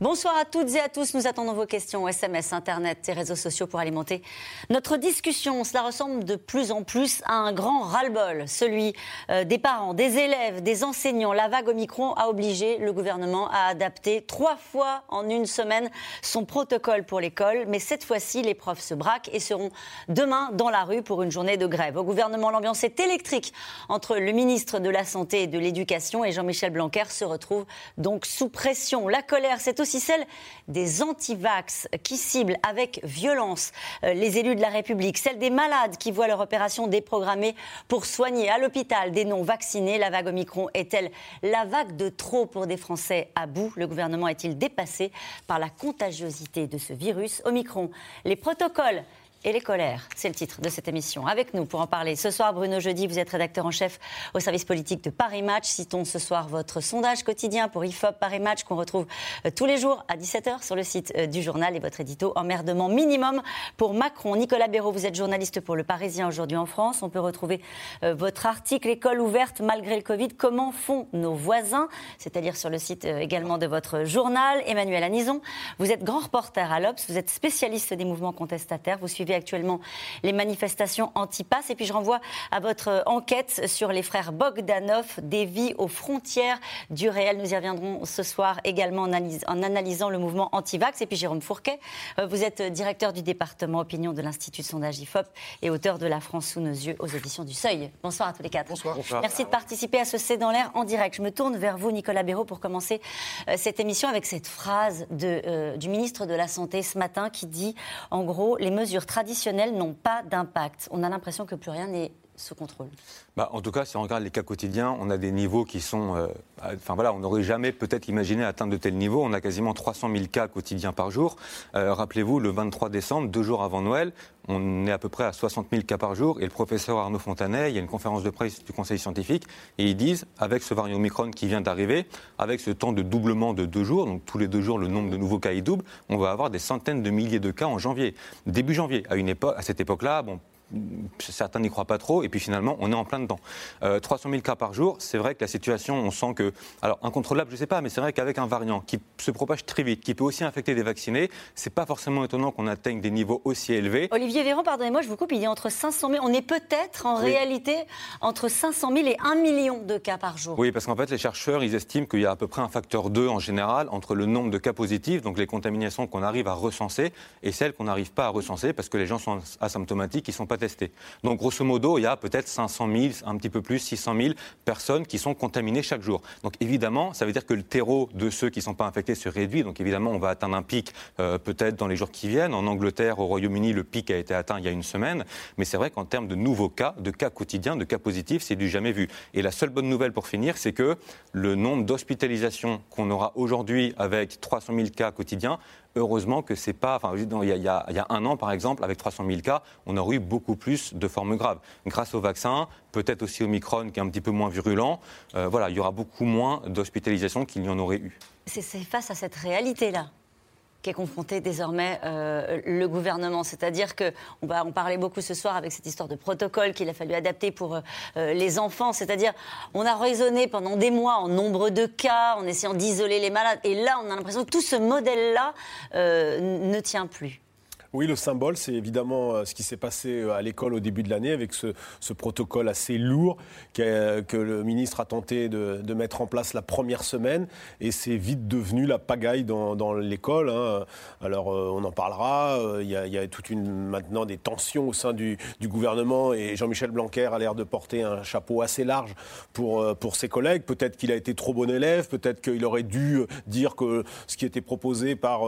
Bonsoir à toutes et à tous. Nous attendons vos questions SMS, Internet et réseaux sociaux pour alimenter notre discussion. Cela ressemble de plus en plus à un grand ras-le-bol, celui euh, des parents, des élèves, des enseignants. La vague Omicron a obligé le gouvernement à adapter trois fois en une semaine son protocole pour l'école. Mais cette fois-ci, les profs se braquent et seront demain dans la rue pour une journée de grève. Au gouvernement, l'ambiance est électrique entre le ministre de la Santé et de l'Éducation et Jean-Michel Blanquer se retrouve donc sous pression. La colère, c'est aussi aussi celle des anti-vax qui ciblent avec violence euh, les élus de la République, celle des malades qui voient leur opération déprogrammée pour soigner à l'hôpital des non-vaccinés. La vague Omicron est-elle la vague de trop pour des Français à bout? Le gouvernement est-il dépassé par la contagiosité de ce virus? Omicron, les protocoles et les colères. C'est le titre de cette émission. Avec nous pour en parler ce soir, Bruno Jeudi, vous êtes rédacteur en chef au service politique de Paris Match. Citons ce soir votre sondage quotidien pour IFOP Paris Match qu'on retrouve euh, tous les jours à 17h sur le site euh, du journal et votre édito emmerdement minimum pour Macron. Nicolas Béraud, vous êtes journaliste pour Le Parisien aujourd'hui en France. On peut retrouver euh, votre article École ouverte malgré le Covid. Comment font nos voisins? C'est-à-dire sur le site également de votre journal. Emmanuel Anison, vous êtes grand reporter à l'Obs, vous êtes spécialiste des mouvements contestataires. Vous suivez actuellement les manifestations anti-pass. Et puis je renvoie à votre enquête sur les frères Bogdanov, des vies aux frontières du réel. Nous y reviendrons ce soir également en, analysant le mouvement anti-vax. Et puis Jérôme Fourquet, euh, vous êtes directeur du département opinion de l'Institut de sondage IFOP et auteur de La France sous nos yeux aux éditions du Seuil. Bonsoir à tous les quatre. Bonsoir. Merci de participer à ce C'est dans l'air en direct. Je me tourne vers vous, Nicolas Béraud, pour commencer euh, cette émission avec cette phrase de, euh, du ministre de la Santé ce matin qui dit, en gros, les mesures traditionnels n'ont pas d'impact. On a l'impression que plus rien n'est sous contrôle bah, En tout cas, si on regarde les cas quotidiens, on a des niveaux qui sont. Euh, enfin voilà, on n'aurait jamais peut-être imaginé atteindre de tels niveaux. On a quasiment 300 000 cas quotidiens par jour. Euh, rappelez-vous, le 23 décembre, deux jours avant Noël, on est à peu près à 60 000 cas par jour. Et le professeur Arnaud Fontanet, il y a une conférence de presse du Conseil scientifique, et ils disent, avec ce variant Omicron qui vient d'arriver, avec ce temps de doublement de deux jours, donc tous les deux jours le nombre de nouveaux cas est double, on va avoir des centaines de milliers de cas en janvier. Début janvier, à, une à cette époque-là, bon, certains n'y croient pas trop, et puis finalement, on est en plein dedans. 300 000 cas par jour, c'est vrai que la situation, on sent que, alors incontrôlable, je ne sais pas, mais c'est vrai qu'avec un variant qui se propage très vite, qui peut aussi infecter des vaccinés, c'est pas forcément étonnant qu'on atteigne des niveaux aussi élevés. Olivier Véran, pardonnez-moi, je vous coupe, il dit entre 500 000, on est peut-être en réalité entre 500 000 et 1 million de cas par jour. Oui, parce qu'en fait, les chercheurs, ils estiment qu'il y a à peu près un facteur 2 en général entre le nombre de cas positifs, donc les contaminations qu'on arrive à recenser, et celles qu'on n'arrive pas à recenser parce que les gens sont asymptomatiques, ils sont pas Donc grosso modo, il y a peut-être 500 000, un petit peu plus, 600 000 personnes qui sont contaminées chaque jour. Donc évidemment, ça veut dire que le terreau de ceux qui ne sont pas infectés se réduit. Donc évidemment, on va atteindre un pic euh, peut-être dans les jours qui viennent. En Angleterre, au Royaume-Uni, le pic a été atteint il y a une semaine. Mais c'est vrai qu'en termes de nouveaux cas, de cas quotidiens, de cas positifs, c'est du jamais vu. Et la seule bonne nouvelle pour finir, c'est que le nombre d'hospitalisations qu'on aura aujourd'hui avec 300 000 cas quotidiens heureusement que c'est pas. Enfin, il y, a, un an, par exemple, avec 300 000 cas, on aurait eu beaucoup plus de formes graves. Grâce au vaccin, peut-être aussi au Micron, qui est un petit peu moins virulent, euh, voilà, il y aura beaucoup moins d'hospitalisations qu'il y en aurait eu. C'est face à cette réalité-là qu'est confronté désormais euh, le gouvernement. C'est-à-dire qu'on va en parler beaucoup ce soir avec cette histoire de protocole qu'il a fallu adapter pour euh, euh, les enfants. C'est-à-dire on a raisonné pendant des mois en nombre de cas, en essayant d'isoler les malades. Et là, on a l'impression que tout ce modèle-là ne tient plus. Oui, le symbole, c'est évidemment euh, ce qui s'est passé euh, à l'école au début de l'année avec ce, protocole assez lourd que le ministre a tenté de, mettre en place la première semaine et c'est vite devenu la pagaille dans, l'école. Hein. Alors euh, on en parlera, il y, a, toute une maintenant des tensions au sein du, gouvernement et Jean-Michel Blanquer a l'air de porter un chapeau assez large pour, ses collègues. Peut-être qu'il a été trop bon élève, peut-être qu'il aurait dû dire que ce qui était proposé par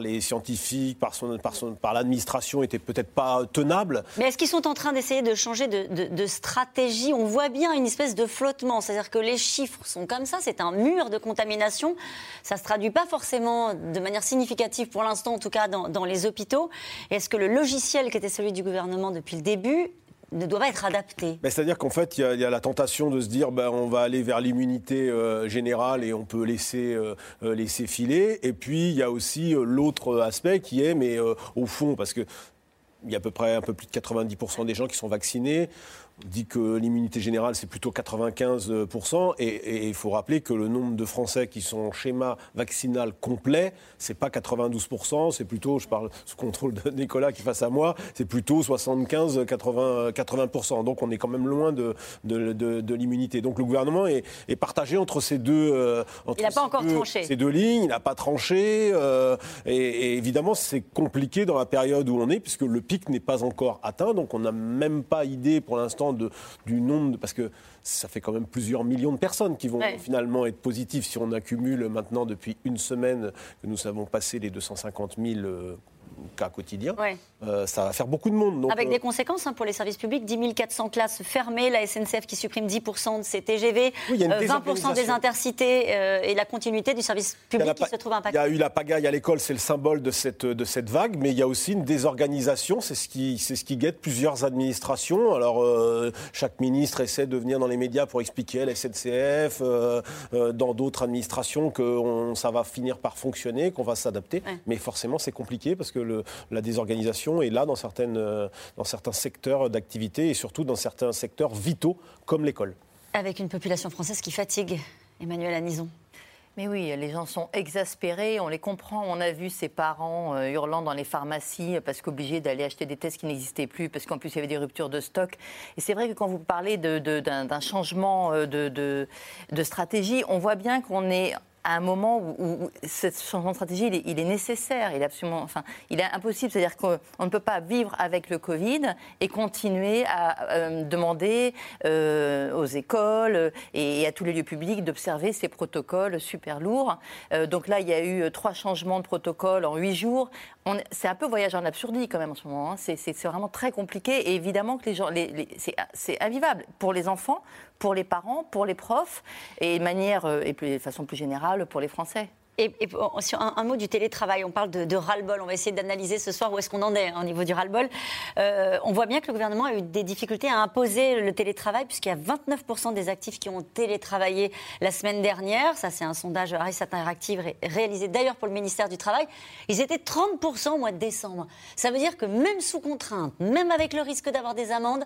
les scientifiques, par son par, l'administration était peut-être pas tenable. Mais est-ce qu'ils sont en train d'essayer de changer de, stratégie? On voit bien une espèce de flottement, c'est-à-dire que les chiffres sont comme ça, c'est un mur de contamination. Ça se traduit pas forcément de manière significative pour l'instant, en tout cas dans les hôpitaux. Est-ce que le logiciel qui était celui du gouvernement depuis le début ne doit pas être adapté C'est-à-dire qu'en fait, il y, a la tentation de se dire ben, on va aller vers l'immunité euh, générale et on peut laisser, euh, euh, laisser filer. Et puis, il y a aussi l'autre aspect qui est, mais au fond, parce que il y a à peu près un peu plus de 90% des gens qui sont vaccinés. Dit que l'immunité générale, c'est plutôt 95%. Et, il faut rappeler que le nombre de Français qui sont en schéma vaccinal complet, c'est pas 92%, c'est plutôt, je parle sous contrôle de Nicolas qui est face à moi, c'est plutôt 75-80%. 80%. Donc on est quand même loin de, de, l'immunité. Donc le gouvernement est, partagé entre ces deux, euh, il n'a pas encore tranché. ces deux lignes. Il n'a pas tranché. Euh, et, et, évidemment, c'est compliqué dans la période où on est, puisque le pic n'est pas encore atteint. Donc on n'a même pas idée pour l'instant de, du nombre, parce que ça fait quand même plusieurs millions de personnes qui vont finalement être positives si on accumule maintenant depuis une semaine que nous avons passé les 250 000 cas quotidien, euh, ça va faire beaucoup de monde. Avec des euh, conséquences hein, pour les services publics, 10 400 classes fermées, la SNCF qui supprime 10% de ses TGV, 20% euh, des intercités et la continuité du service public qui se trouve impacté. Il y a eu la pagaille à l'école, c'est le symbole de cette, de cette vague, mais il y a aussi une désorganisation, c'est ce qui, c'est ce qui guette plusieurs administrations. Alors, chaque ministre essaie de venir dans les médias pour expliquer à la SNCF, dans d'autres administrations, que ça va finir par fonctionner, qu'on va s'adapter. Mais forcément, c'est compliqué parce que la désorganisation est là dans, certaines, euh, dans certains secteurs d'activité et surtout dans certains secteurs vitaux comme l'école. Avec une population française qui fatigue, Emmanuel Anison. Mais oui, les gens sont exaspérés, on les comprend. On a vu ces parents euh, hurlant dans les pharmacies parce qu'obligés d'aller acheter des tests qui n'existaient plus, parce qu'en plus il y avait des ruptures de stock. Et c'est vrai que quand vous parlez d'un changement euh, de, de, stratégie, on voit bien qu'on est à un moment où, ce changement de stratégie, il est, nécessaire, il est absolument, enfin, il est impossible. C'est-à-dire qu'on ne peut pas vivre avec le Covid et continuer à euh, demander euh, aux écoles et à tous les lieux publics d'observer ces protocoles super lourds. Euh, donc là, il y a eu trois changements de protocole en huit jours. C'est un peu voyage en absurdie quand même en ce moment. Hein. C'est vraiment très compliqué et évidemment que c'est invivable pour les enfants, pour les parents, pour les profs et de manière et de façon plus générale pour les Français. Et, sur un, mot du télétravail, on parle de, ras-le-bol. On va essayer d'analyser ce soir où est-ce qu'on en est hein, au niveau du ras-le-bol. Euh, on voit bien que le gouvernement a eu des difficultés à imposer le télétravail, puisqu'il y a 29% des actifs qui ont télétravaillé la semaine dernière. Ça, c'est un sondage Aris Interactive réalisé d'ailleurs pour le ministère du Travail. Ils étaient 30% au mois de décembre. Ça veut dire que même sous contrainte, même avec le risque d'avoir des amendes,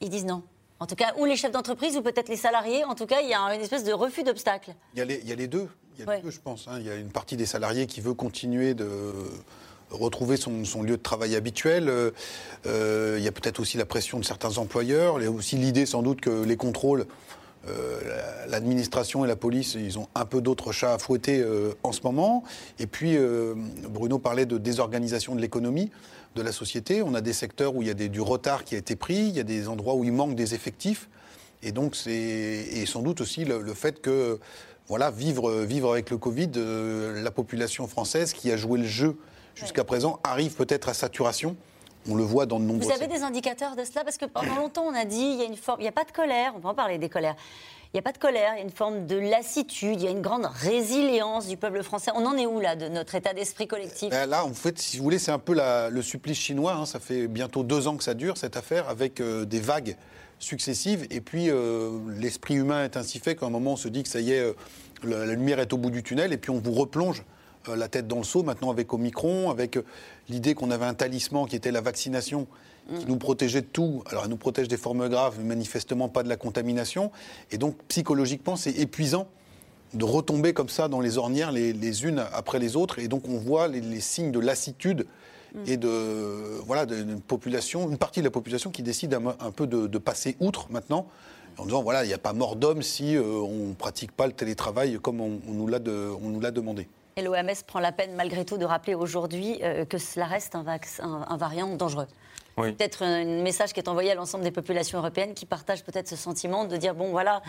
ils disent non. En tout cas, ou les chefs d'entreprise, ou peut-être les salariés. En tout cas, il y a une espèce de refus d'obstacle. Il, il, y a les deux. Il y a les deux, je pense. Hein. Il y a une partie des salariés qui veut continuer de retrouver son, lieu de travail habituel. Euh, euh, il y a peut-être aussi la pression de certains employeurs. Il y a aussi l'idée, sans doute, que les contrôles euh, l'administration et la police, ils ont un peu d'autres chats à fouetter en ce moment. Et puis, Bruno parlait de désorganisation de l'économie de la société. On a des secteurs où il y a du retard qui a été pris, il y a des endroits où il manque des effectifs. Et donc, c'est sans doute aussi le, fait que, voilà, vivre, vivre avec le Covid, euh, la population française qui a joué le jeu jusqu'à présent arrive peut-être à saturation. On le voit dans de nombreux. Vous avez des indicateurs de cela? Parce que pendant longtemps, on a dit il y a une forme, il n'y a pas de colère. On va en parler des colères. N'y a pas de colère, il y a une forme de lassitude, il y a une grande résilience du peuple français. On en est où là de notre état d'esprit collectif? Ben Là, en fait, si vous voulez, c'est un peu le supplice chinois. Hein. Ça fait bientôt deux ans que ça dure cette affaire, avec euh, des vagues successives. Et puis euh, l'esprit humain est ainsi fait qu'à un moment on se dit que ça y est, euh, la, lumière est au bout du tunnel, et puis on vous replonge la tête dans le seau, maintenant avec Omicron, avec l'idée qu'on avait un talisman qui était la vaccination qui nous protégeait de tout. Alors, elle nous protège des formes graves, mais manifestement pas de la contamination. Et donc, psychologiquement, c'est épuisant de retomber comme ça dans les ornières les, unes après les autres. Et donc, on voit les, signes de lassitude mm. et de voilà d'une population, une partie de la population qui décide un, peu de, passer outre maintenant, en disant voilà il n'y a pas mort d'homme si euh, on ne pratique pas le télétravail comme on, nous l'a demandé. Et l'OMS prend la peine malgré tout de rappeler aujourd'hui euh, que cela reste un, un variant dangereux. Peut-être un message qui est envoyé à l'ensemble des populations européennes qui partagent peut-être ce sentiment de dire bon voilà,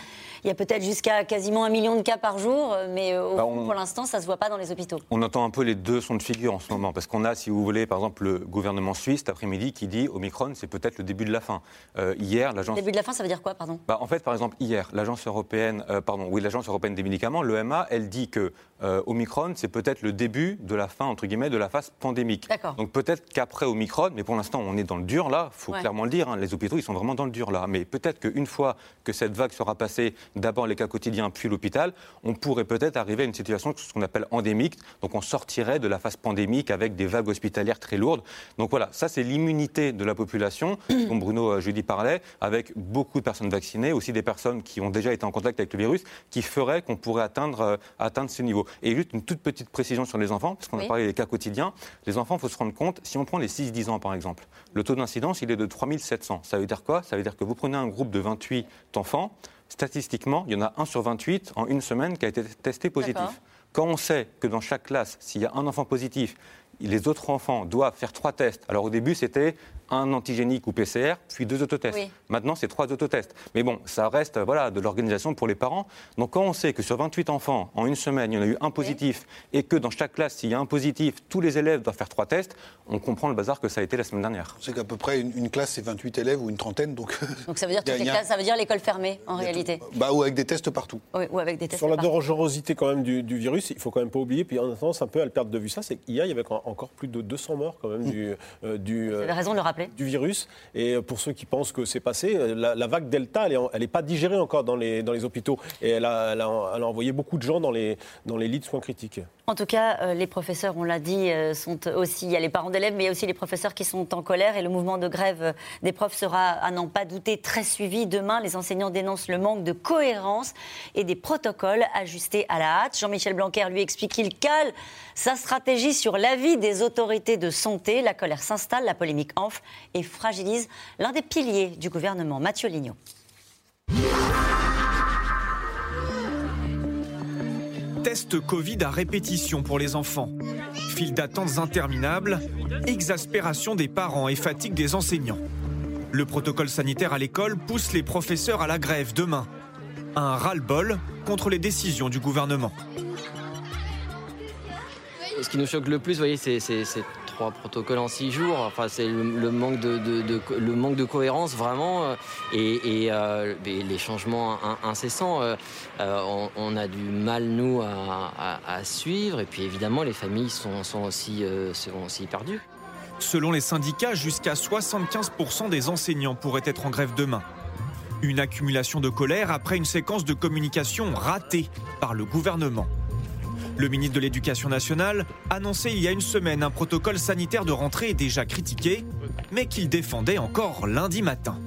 il y a peut-être jusqu'à quasiment un million de cas par jour, mais bah, pour l'instant ça se voit pas dans les hôpitaux. On entend un peu les deux sons de figure en ce moment parce qu'on a, si vous voulez, par exemple le gouvernement suisse cet après-midi qui dit Omicron c'est peut-être le début de la fin. Euh, hier l'agence. Début de la fin, ça veut dire quoi, pardon? Bah, En fait, par exemple hier, l'agence européenne, euh, pardon, oui, l'agence européenne des médicaments, l'EMA, elle dit que euh, Omicron, c'est peut-être le début de la fin, entre guillemets, de la phase pandémique. Donc peut-être qu'après Omicron, mais pour l'instant, on est dans le dur là, il faut clairement le dire, hein, les hôpitaux, ils sont vraiment dans le dur là. Mais peut-être qu'une fois que cette vague sera passée, d'abord les cas quotidiens, puis l'hôpital, on pourrait peut-être arriver à une situation, ce qu'on appelle endémique. Donc on sortirait de la phase pandémique avec des vagues hospitalières très lourdes. Donc voilà, ça c'est l'immunité de la population, dont Bruno euh, Jeudi parlait, avec beaucoup de personnes vaccinées, aussi des personnes qui ont déjà été en contact avec le virus, qui ferait qu'on pourrait atteindre, euh, atteindre ce niveau. Et juste une toute petite précision sur les enfants, parce qu'on a parlé des cas quotidiens. Les enfants, il faut se rendre compte, si on prend les 6-10 ans par exemple, le taux d'incidence, il est de 3700. Ça veut dire quoi? Ça veut dire que vous prenez un groupe de 28 enfants, statistiquement, il y en a un sur 28 en une semaine qui a été testé positif. Quand on sait que dans chaque classe, s'il y a un enfant positif, les autres enfants doivent faire trois tests. Alors au début, c'était un antigénique ou PCR, puis deux autotests. Maintenant, c'est trois autotests. Mais bon, ça reste voilà, de l'organisation pour les parents. Donc quand on sait que sur 28 enfants, en une semaine, il y en a eu un positif, et que dans chaque classe, s'il y a un positif, tous les élèves doivent faire trois tests, on comprend le bazar que ça a été la semaine dernière. C'est qu'à peu près une, classe, c'est 28 élèves ou une trentaine. Donc, donc ça veut dire toutes les classes, ça veut dire l'école fermée, en réalité bah, Ou avec des tests partout. ou avec des tests Sur la dangerosité quand même du, virus, il faut quand même pas oublier, puis en attendant, c'est un peu à le perdre de vue ça, c'est qu'hier, il y avait encore plus de 200 morts quand même du, euh, du, avez raison de le rappeler. du virus. Et pour ceux qui pensent que c'est passé, la, vague Delta, elle n'est pas digérée encore dans les, dans les hôpitaux. Et elle a, elle, a, envoyé beaucoup de gens dans les, dans les lits de soins critiques. En tout cas, euh, les professeurs, on l'a dit, euh, sont aussi, il y a les parents d'élèves, mais il y a aussi les professeurs qui sont en colère. Et le mouvement de grève des profs sera, à n'en pas douter, très suivi. Demain, les enseignants dénoncent le manque de cohérence et des protocoles ajustés à la hâte. Jean-Michel Blanquer lui explique qu'il cale sa stratégie sur l'avis des autorités de santé. La colère s'installe, la polémique enfle et fragilise l'un des piliers du gouvernement, Mathieu Lignot. Test Covid à répétition pour les enfants. File d'attente interminables, exaspération des parents et fatigue des enseignants. Le protocole sanitaire à l'école pousse les professeurs à la grève demain. Un ras-le-bol contre les décisions du gouvernement. Ce qui nous choque le plus, vous voyez, c'est trois protocoles en six jours. Enfin, c'est le, manque de, le manque de cohérence vraiment euh, euh, et, les changements incessants. Euh, on, a du mal nous à, suivre et puis évidemment les familles sont, sont aussi, sont aussi perdues. Selon les syndicats, jusqu'à 75% des enseignants pourraient être en grève demain. Une accumulation de colère après une séquence de communication ratée par le gouvernement. Le ministre de l'Éducation nationale annonçait il y a une semaine un protocole sanitaire de rentrée déjà critiqué, mais qu'il défendait encore lundi matin.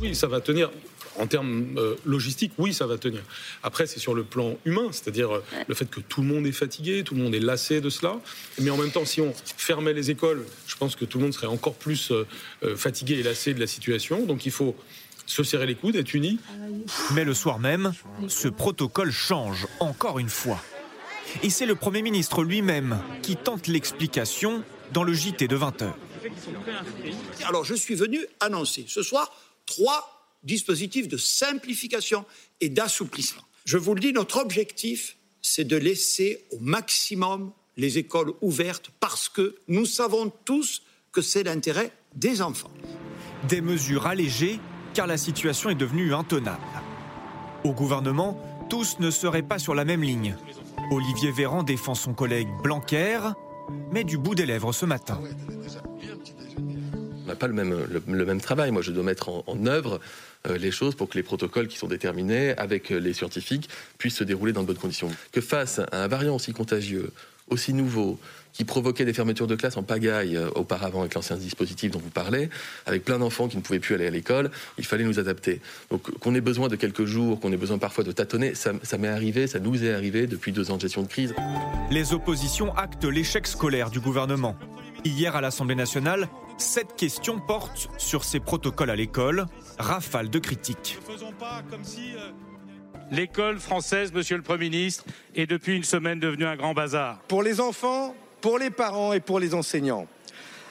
Oui, ça va tenir. En termes euh, logistiques, oui, ça va tenir. Après, c'est sur le plan humain, c'est-à-dire euh, le fait que tout le monde est fatigué, tout le monde est lassé de cela. Mais en même temps, si on fermait les écoles, je pense que tout le monde serait encore plus euh, fatigué et lassé de la situation. Donc il faut se serrer les coudes, être unis. Mais le soir même, ce protocole change encore une fois. Et c'est le Premier ministre lui-même qui tente l'explication dans le JT de 20h. Alors je suis venu annoncer ce soir trois dispositifs de simplification et d'assouplissement. Je vous le dis, notre objectif, c'est de laisser au maximum les écoles ouvertes parce que nous savons tous que c'est l'intérêt des enfants. Des mesures allégées car la situation est devenue intenable. Au gouvernement, tous ne seraient pas sur la même ligne. Olivier Véran défend son collègue Blanquer, mais du bout des lèvres ce matin. On n'a pas le même, travail. Moi, je dois mettre en, œuvre euh, les choses pour que les protocoles qui sont déterminés avec les scientifiques puissent se dérouler dans de bonnes conditions. Que face à un variant aussi contagieux, aussi nouveau, qui provoquait des fermetures de classe en pagaille euh, auparavant avec l'ancien dispositif dont vous parlez, avec plein d'enfants qui ne pouvaient plus aller à l'école, il fallait nous adapter. Donc qu'on ait besoin de quelques jours, qu'on ait besoin parfois de tâtonner, ça, ça m'est arrivé, ça nous est arrivé depuis deux ans de gestion de crise. Les oppositions actent l'échec scolaire du gouvernement. Hier à l'Assemblée nationale, cette question porte sur ces protocoles à l'école, rafale de critiques. Euh, l'école française, monsieur le Premier ministre, est depuis une semaine devenue un grand bazar. Pour les enfants, pour les parents et pour les enseignants.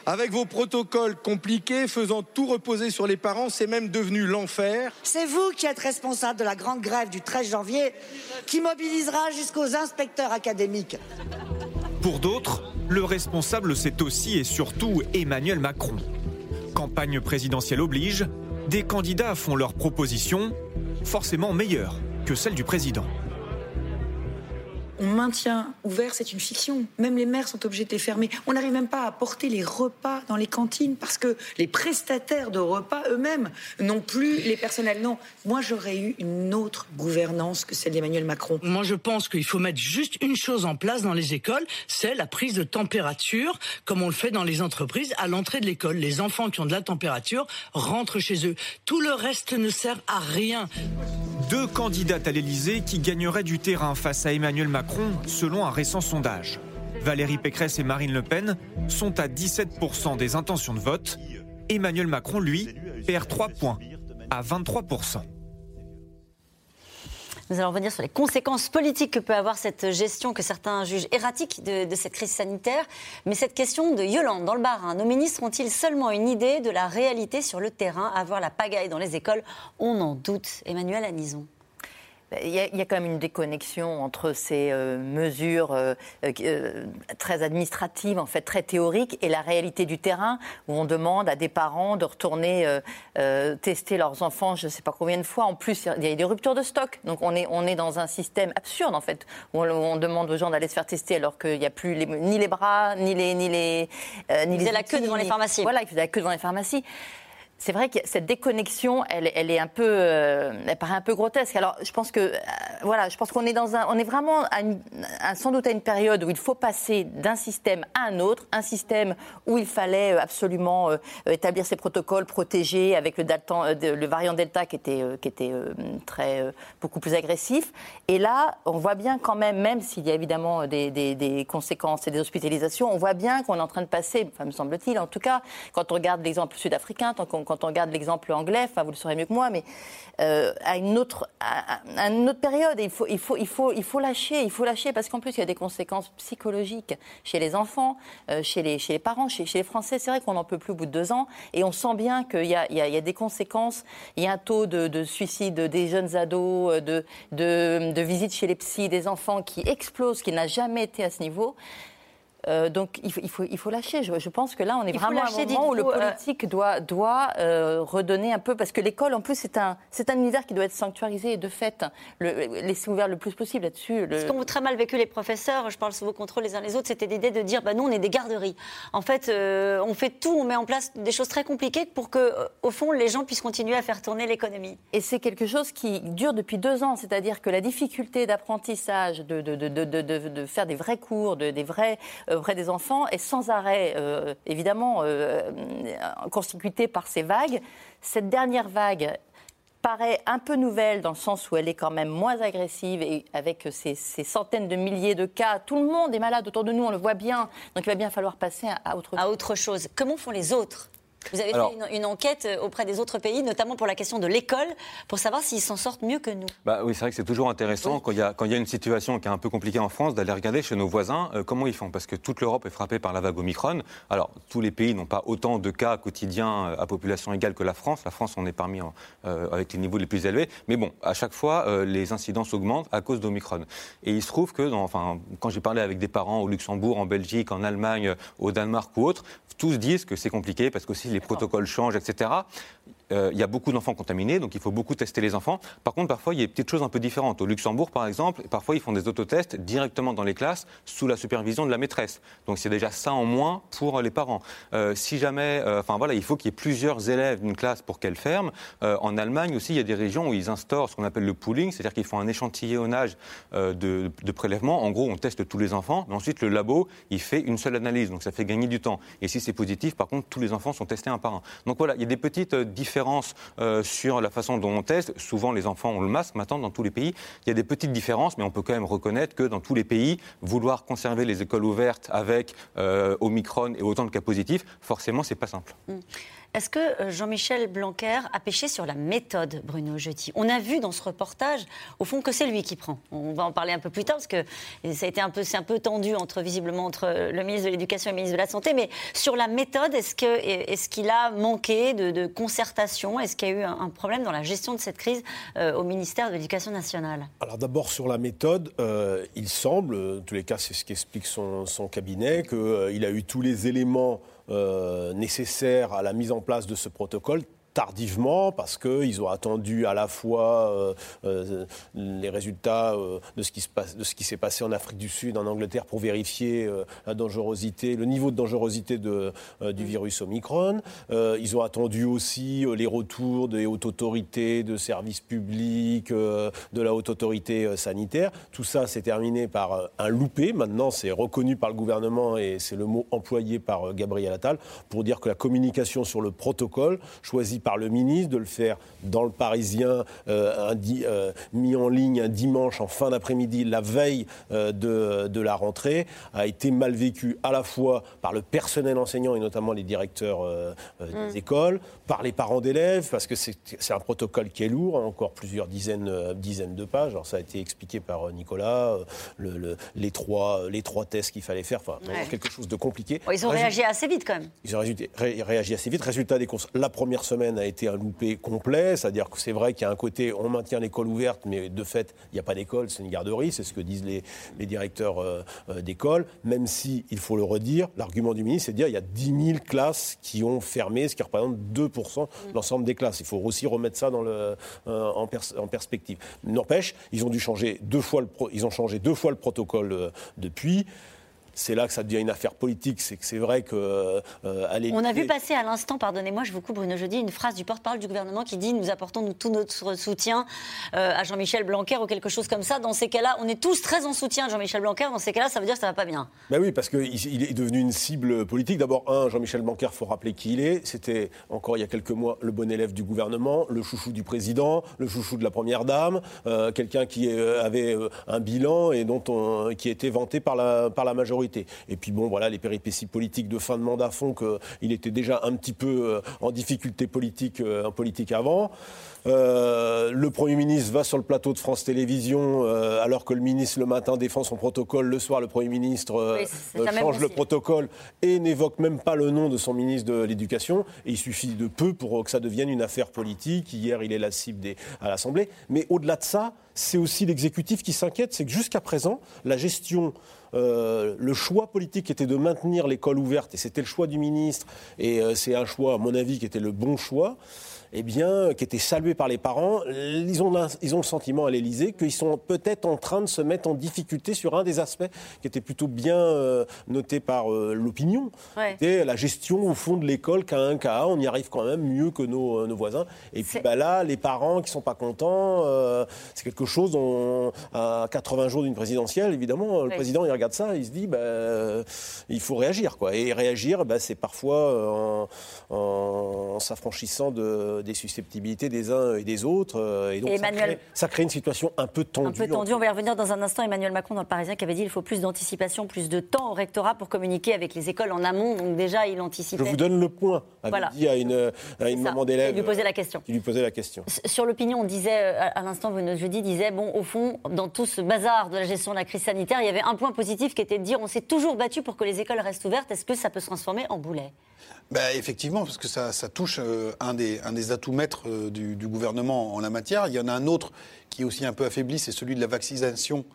Avec vos protocoles compliqués, faisant tout reposer sur les parents, c'est même devenu l'enfer. C'est vous qui êtes responsable de la grande grève du 13 janvier qui mobilisera jusqu'aux inspecteurs académiques. Pour d'autres, le responsable, c'est aussi et surtout Emmanuel Macron. Campagne présidentielle oblige, des candidats font leurs propositions, forcément meilleures que celles du président. On maintient ouvert, c'est une fiction. Même les mères sont obligées de les fermer. On n'arrive même pas à porter les repas dans les cantines parce que les prestataires de repas eux-mêmes n'ont plus les personnels. Non, moi j'aurais eu une autre gouvernance que celle d'Emmanuel Macron. Moi je pense qu'il faut mettre juste une chose en place dans les écoles, c'est la prise de température, comme on le fait dans les entreprises, à l'entrée de l'école. Les enfants qui ont de la température rentrent chez eux. Tout le reste ne sert à rien. Deux candidates à l'Elysée qui gagneraient du terrain face à Emmanuel Macron, selon un récent sondage. Valérie Pécresse et Marine Le Pen sont à 17% des intentions de vote. Emmanuel Macron, lui, perd 3 points à 23%. Nous allons revenir sur les conséquences politiques que peut avoir cette gestion que certains jugent erratique de, cette crise sanitaire. Mais cette question de Yolande dans le Bas-Rhin, nos ministres ont-ils seulement une idée de la réalité sur le terrain à voir la pagaille dans les écoles? On en doute. Emmanuel Anison. Il y, a, il y, a, quand même une déconnexion entre ces euh, mesures euh, euh, très administratives, en fait très théoriques, et la réalité du terrain, où on demande à des parents de retourner tester leurs enfants, je ne sais pas combien de fois. En plus, il y a des ruptures de stock. Donc on est, on est dans un système absurde, en fait, où on, où on demande aux gens d'aller se faire tester alors qu'il n'y a plus les, ni les bras, ni les... Ni les, ni les la queue devant les pharmacies. Voilà, il faisait la queue devant les pharmacies c'est vrai que cette déconnexion, elle, est un peu, euh, elle paraît un peu grotesque. Alors, je pense que, euh, voilà, je pense qu'on est dans un, on est vraiment à une, sans doute à une période où il faut passer d'un système à un autre, un système où il fallait euh, absolument établir ces protocoles protégés avec le, variant Delta qui était, qui était très beaucoup plus agressif. Et là, on voit bien quand même, même s'il y a évidemment des, des, des, conséquences et des hospitalisations, on voit bien qu'on est en train de passer, enfin, me semble-t-il, en tout cas, quand on regarde l'exemple sud-africain, tant qu'on quand on regarde l'exemple anglais, enfin vous le saurez mieux que moi, mais euh, à une autre, à, une autre période, il faut, il faut, il faut, il faut lâcher, il faut lâcher parce qu'en plus il y a des conséquences psychologiques chez les enfants, euh, chez les, chez les parents, chez, chez les Français. C'est vrai qu'on n'en peut plus au bout de deux ans, et on sent bien qu'il y a, y y a des conséquences. Il y a un taux de, de suicide des jeunes ados, de, de, de visites chez les psys, des enfants qui explose, qui n'a jamais été à ce niveau. Euh, donc il faut, il faut, il faut lâcher. Je, je, pense que là, on est il vraiment lâcher, à un moment où le politique euh... doit, doit euh, redonner un peu, parce que l'école, en plus, c'est un, c'est un univers qui doit être sanctuarisé et de fait, le, laisser ouvert le plus possible là-dessus. Le... Ce qu'ont très mal vécu les professeurs, je parle sous vos contrôles les uns les autres, c'était l'idée de dire, bah, nous, on est des garderies. En fait, euh, on fait tout, on met en place des choses très compliquées pour que, au fond, les gens puissent continuer à faire tourner l'économie. Et c'est quelque chose qui dure depuis deux ans, c'est-à-dire que la difficulté d'apprentissage, de, de, de, de, faire des vrais cours, des vrais auprès des enfants est sans arrêt, euh, évidemment, euh, constituée par ces vagues. Cette dernière vague paraît un peu nouvelle dans le sens où elle est quand même moins agressive et avec ces, ces, centaines de milliers de cas, tout le monde est malade autour de nous, on le voit bien. Donc il va bien falloir passer à, à autre chose. À autre chose. Comment font les autres? Vous avez Alors, fait une, une, enquête auprès des autres pays, notamment pour la question de l'école, pour savoir s'ils s'en sortent mieux que nous. Bah oui, c'est vrai que c'est toujours intéressant oui. quand, il y a, quand il y a une situation qui est un peu compliquée en France d'aller regarder chez nos voisins euh, comment ils font. Parce que toute l'Europe est frappée par la vague Omicron. Alors, tous les pays n'ont pas autant de cas quotidiens euh, à population égale que la France. La France, on est parmi euh, avec les niveaux les plus élevés. Mais bon, à chaque fois, euh, les incidences augmentent à cause d'Omicron. Et il se trouve que, dans, enfin, quand j'ai parlé avec des parents au Luxembourg, en Belgique, en Allemagne, au Danemark ou autres, tous disent que c'est compliqué parce qu'aussi les protocoles changent etc. Euh, il y a beaucoup d'enfants contaminés, donc il faut beaucoup tester les enfants. Par contre, parfois, il y a des petites choses un peu différentes. Au Luxembourg, par exemple, parfois, ils font des autotests directement dans les classes, sous la supervision de la maîtresse. Donc, c'est déjà ça en moins pour les parents. Euh, si jamais, euh, enfin voilà, il faut qu'il y ait plusieurs élèves d'une classe pour qu'elle ferme. En Allemagne aussi, il y a des régions où ils instaurent ce qu'on appelle le pooling, c'est-à-dire qu'ils font un échantillonnage de, de prélèvements. En gros, on teste tous les enfants, mais ensuite, le labo, il fait une seule analyse. Donc, ça fait gagner du temps. Et si c'est positif, par contre, tous les enfants sont testés un par un. Donc, voilà, il y a des petites différences euh, sur la façon dont on teste. Souvent, les enfants ont le masque maintenant dans tous les pays. Il y a des petites différences, mais on peut quand même reconnaître que dans tous les pays, vouloir conserver les écoles ouvertes avec euh, Omicron et autant de cas positifs, forcément, c'est pas simple. Mmh. Est-ce que euh, Jean-Michel Blanquer a pêché sur la méthode, Bruno Jeudi On a vu dans ce reportage, au fond, que c'est lui qui prend. On va en parler un peu plus tard, parce que a c'est un peu tendu entre, visiblement, entre le ministre de l'Éducation et le ministre de la Santé. Mais sur la méthode, est-ce, qu'il a manqué de, concertation? Est-ce qu'il y a eu un, problème dans la gestion de cette crise euh, au ministère de l'Éducation nationale? Alors d'abord, sur la méthode, euh, il semble, en tous les cas, c'est ce qu'explique son, son cabinet, qu'il euh, a eu tous les éléments euh, nécessaires à la mise en place de ce protocole tardivement parce qu'ils ont attendu à la fois euh, euh, les résultats euh, de ce qui se passe, de ce qui s'est passé en Afrique du Sud, en Angleterre, pour vérifier la dangerosité, le niveau de dangerosité de, du virus Omicron. Ils ont attendu aussi les retours des hautes autorités, de services publics, de la haute autorité sanitaire. Tout ça s'est terminé par un loupé. Maintenant, c'est reconnu par le gouvernement et c'est le mot employé par Gabriel Attal pour dire que la communication sur le protocole choisi par le ministre de le faire dans le Parisien, euh, un euh, mis en ligne un dimanche en fin d'après-midi, la veille euh, de, de la rentrée, a été mal vécu à la fois par le personnel enseignant et notamment les directeurs des Mm. écoles, par les parents d'élèves, parce que c'est un protocole qui est lourd, hein, encore plusieurs dizaines, dizaines de pages. Alors ça a été expliqué par Nicolas, le- le- les, trois, les trois tests qu'il fallait faire, enfin Ouais. quelque chose de compliqué. Ils ont réagi assez vite quand même. ils ont résulté- ré- réagi assez vite. Résultat des courses, la première semaine a été un loupé complet, c'est-à-dire que c'est vrai qu'il y a un côté, on maintient l'école ouverte, mais de fait, il n'y a pas d'école, c'est une garderie, c'est ce que disent les, les directeurs euh, euh, d'école, même si, il faut le redire, l'argument du ministre, c'est de dire qu'il y a 10 000 classes qui ont fermé, ce qui représente 2% de l'ensemble des classes. Il faut aussi remettre ça dans le, euh, en, pers- en perspective. N'empêche, ils ont dû changer deux fois le, pro- ils ont changé deux fois le protocole euh, depuis. C'est là que ça devient une affaire politique. C'est que c'est vrai que euh, à On a vu passer à l'instant, pardonnez-moi, je vous coupe Bruno Jeudi, une phrase du porte-parole du gouvernement qui dit nous apportons nous, tout notre soutien euh, à Jean-Michel Blanquer ou quelque chose comme ça. Dans ces cas-là, on est tous très en soutien de Jean-Michel Blanquer. Dans ces cas-là, ça veut dire que ça va pas bien. Ben oui, parce qu'il il est devenu une cible politique. D'abord, un, Jean-Michel Blanquer, faut rappeler qui il est. C'était encore il y a quelques mois le bon élève du gouvernement, le chouchou du président, le chouchou de la première dame, euh, quelqu'un qui avait un bilan et dont on, qui était vanté par la, par la majorité. Et puis bon, voilà, les péripéties politiques de fin de mandat font qu'il était déjà un petit peu euh, en difficulté politique, euh, en politique avant. Euh, le Premier ministre va sur le plateau de France Télévisions euh, alors que le ministre le matin défend son protocole. Le soir, le Premier ministre euh, Oui, change le protocole et n'évoque même pas le nom de son ministre de l'Éducation. Et il suffit de peu pour que ça devienne une affaire politique. Hier, il est la cible des, à l'Assemblée. Mais au-delà de ça, c'est aussi l'exécutif qui s'inquiète. C'est que jusqu'à présent, la gestion euh, le choix politique était de maintenir l'école ouverte, et c'était le choix du ministre, et euh, c'est un choix, à mon avis, qui était le bon choix, eh bien, qui était salué par les parents. Ils ont, ils ont le sentiment à l'Élysée qu'ils sont peut-être en train de se mettre en difficulté sur un des aspects qui était plutôt bien euh, noté par euh, l'opinion. Ouais. C'était la gestion, au fond, de l'école K1, K1. On y arrive quand même mieux que nos, euh, nos voisins. Et puis bah, là, les parents qui sont pas contents, euh, c'est quelque chose, on- à 80 jours d'une présidentielle, évidemment, le Oui. président, il regarde ça, il se dit, bah, il faut réagir. Quoi. Et réagir, bah, c'est parfois en, en s'affranchissant de, des susceptibilité des uns et des autres. euh, Et donc, Et ça, crée, ça crée une situation un peu tendue. Un peu tendu, on va y revenir dans un instant. Emmanuel Macron dans le Parisien qui avait dit qu'il faut plus d'anticipation, plus de temps au rectorat pour communiquer avec les écoles en amont. Donc déjà, il Je anticipait. vous donne le point, avait Voilà. dit à une, à une maman d'élève. Il lui posait la question. Lui posait la question. Sur l'opinion, on disait, euh, à l'instant, Jeudi disait, bon, au fond, dans tout ce bazar de la gestion de la crise sanitaire, il y avait un point positif qui était de dire, on s'est toujours battu pour que les écoles restent ouvertes. Est-ce que ça peut se transformer en boulet? Bah, effectivement, parce que ça, touche euh, un, des, un des atouts maîtres euh, du, gouvernement en la matière. Il y en a un autre qui est aussi un peu affaibli, c'est celui de la vaccination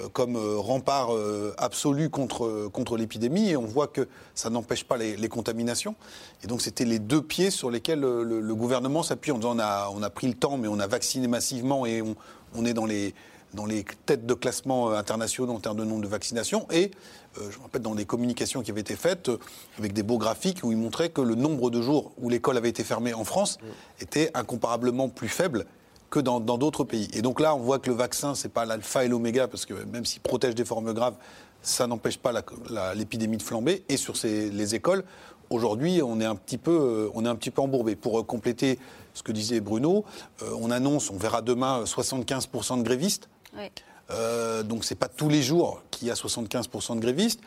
euh, comme rempart absolu contre, contre l'épidémie. Et on voit que ça n'empêche pas les, contaminations. Et donc, c'était les deux pieds sur lesquels le, le gouvernement s'appuie en disant on a, on a pris le temps, mais on a vacciné massivement et on, on est dans les, dans les têtes de classement euh, internationaux en termes de nombre de vaccinations. Et euh, je me rappelle dans les communications qui avaient été faites, euh, avec des beaux graphiques où ils montraient que le nombre de jours où l'école avait été fermée en France était incomparablement plus faible que dans d'autres pays. Et donc là, on voit que le vaccin, c'est pas l'alpha et l'oméga, parce que même s'il protège des formes graves, ça n'empêche pas l'épidémie de flamber. Et sur ces- les écoles, aujourd'hui, on est un petit peu, on est un petit peu embourbé. Pour compléter ce que disait Bruno, on annonce, on verra demain, euh, 75% de grévistes. Euh, donc c'est pas tous les jours qu'il y a 75% de grévistes.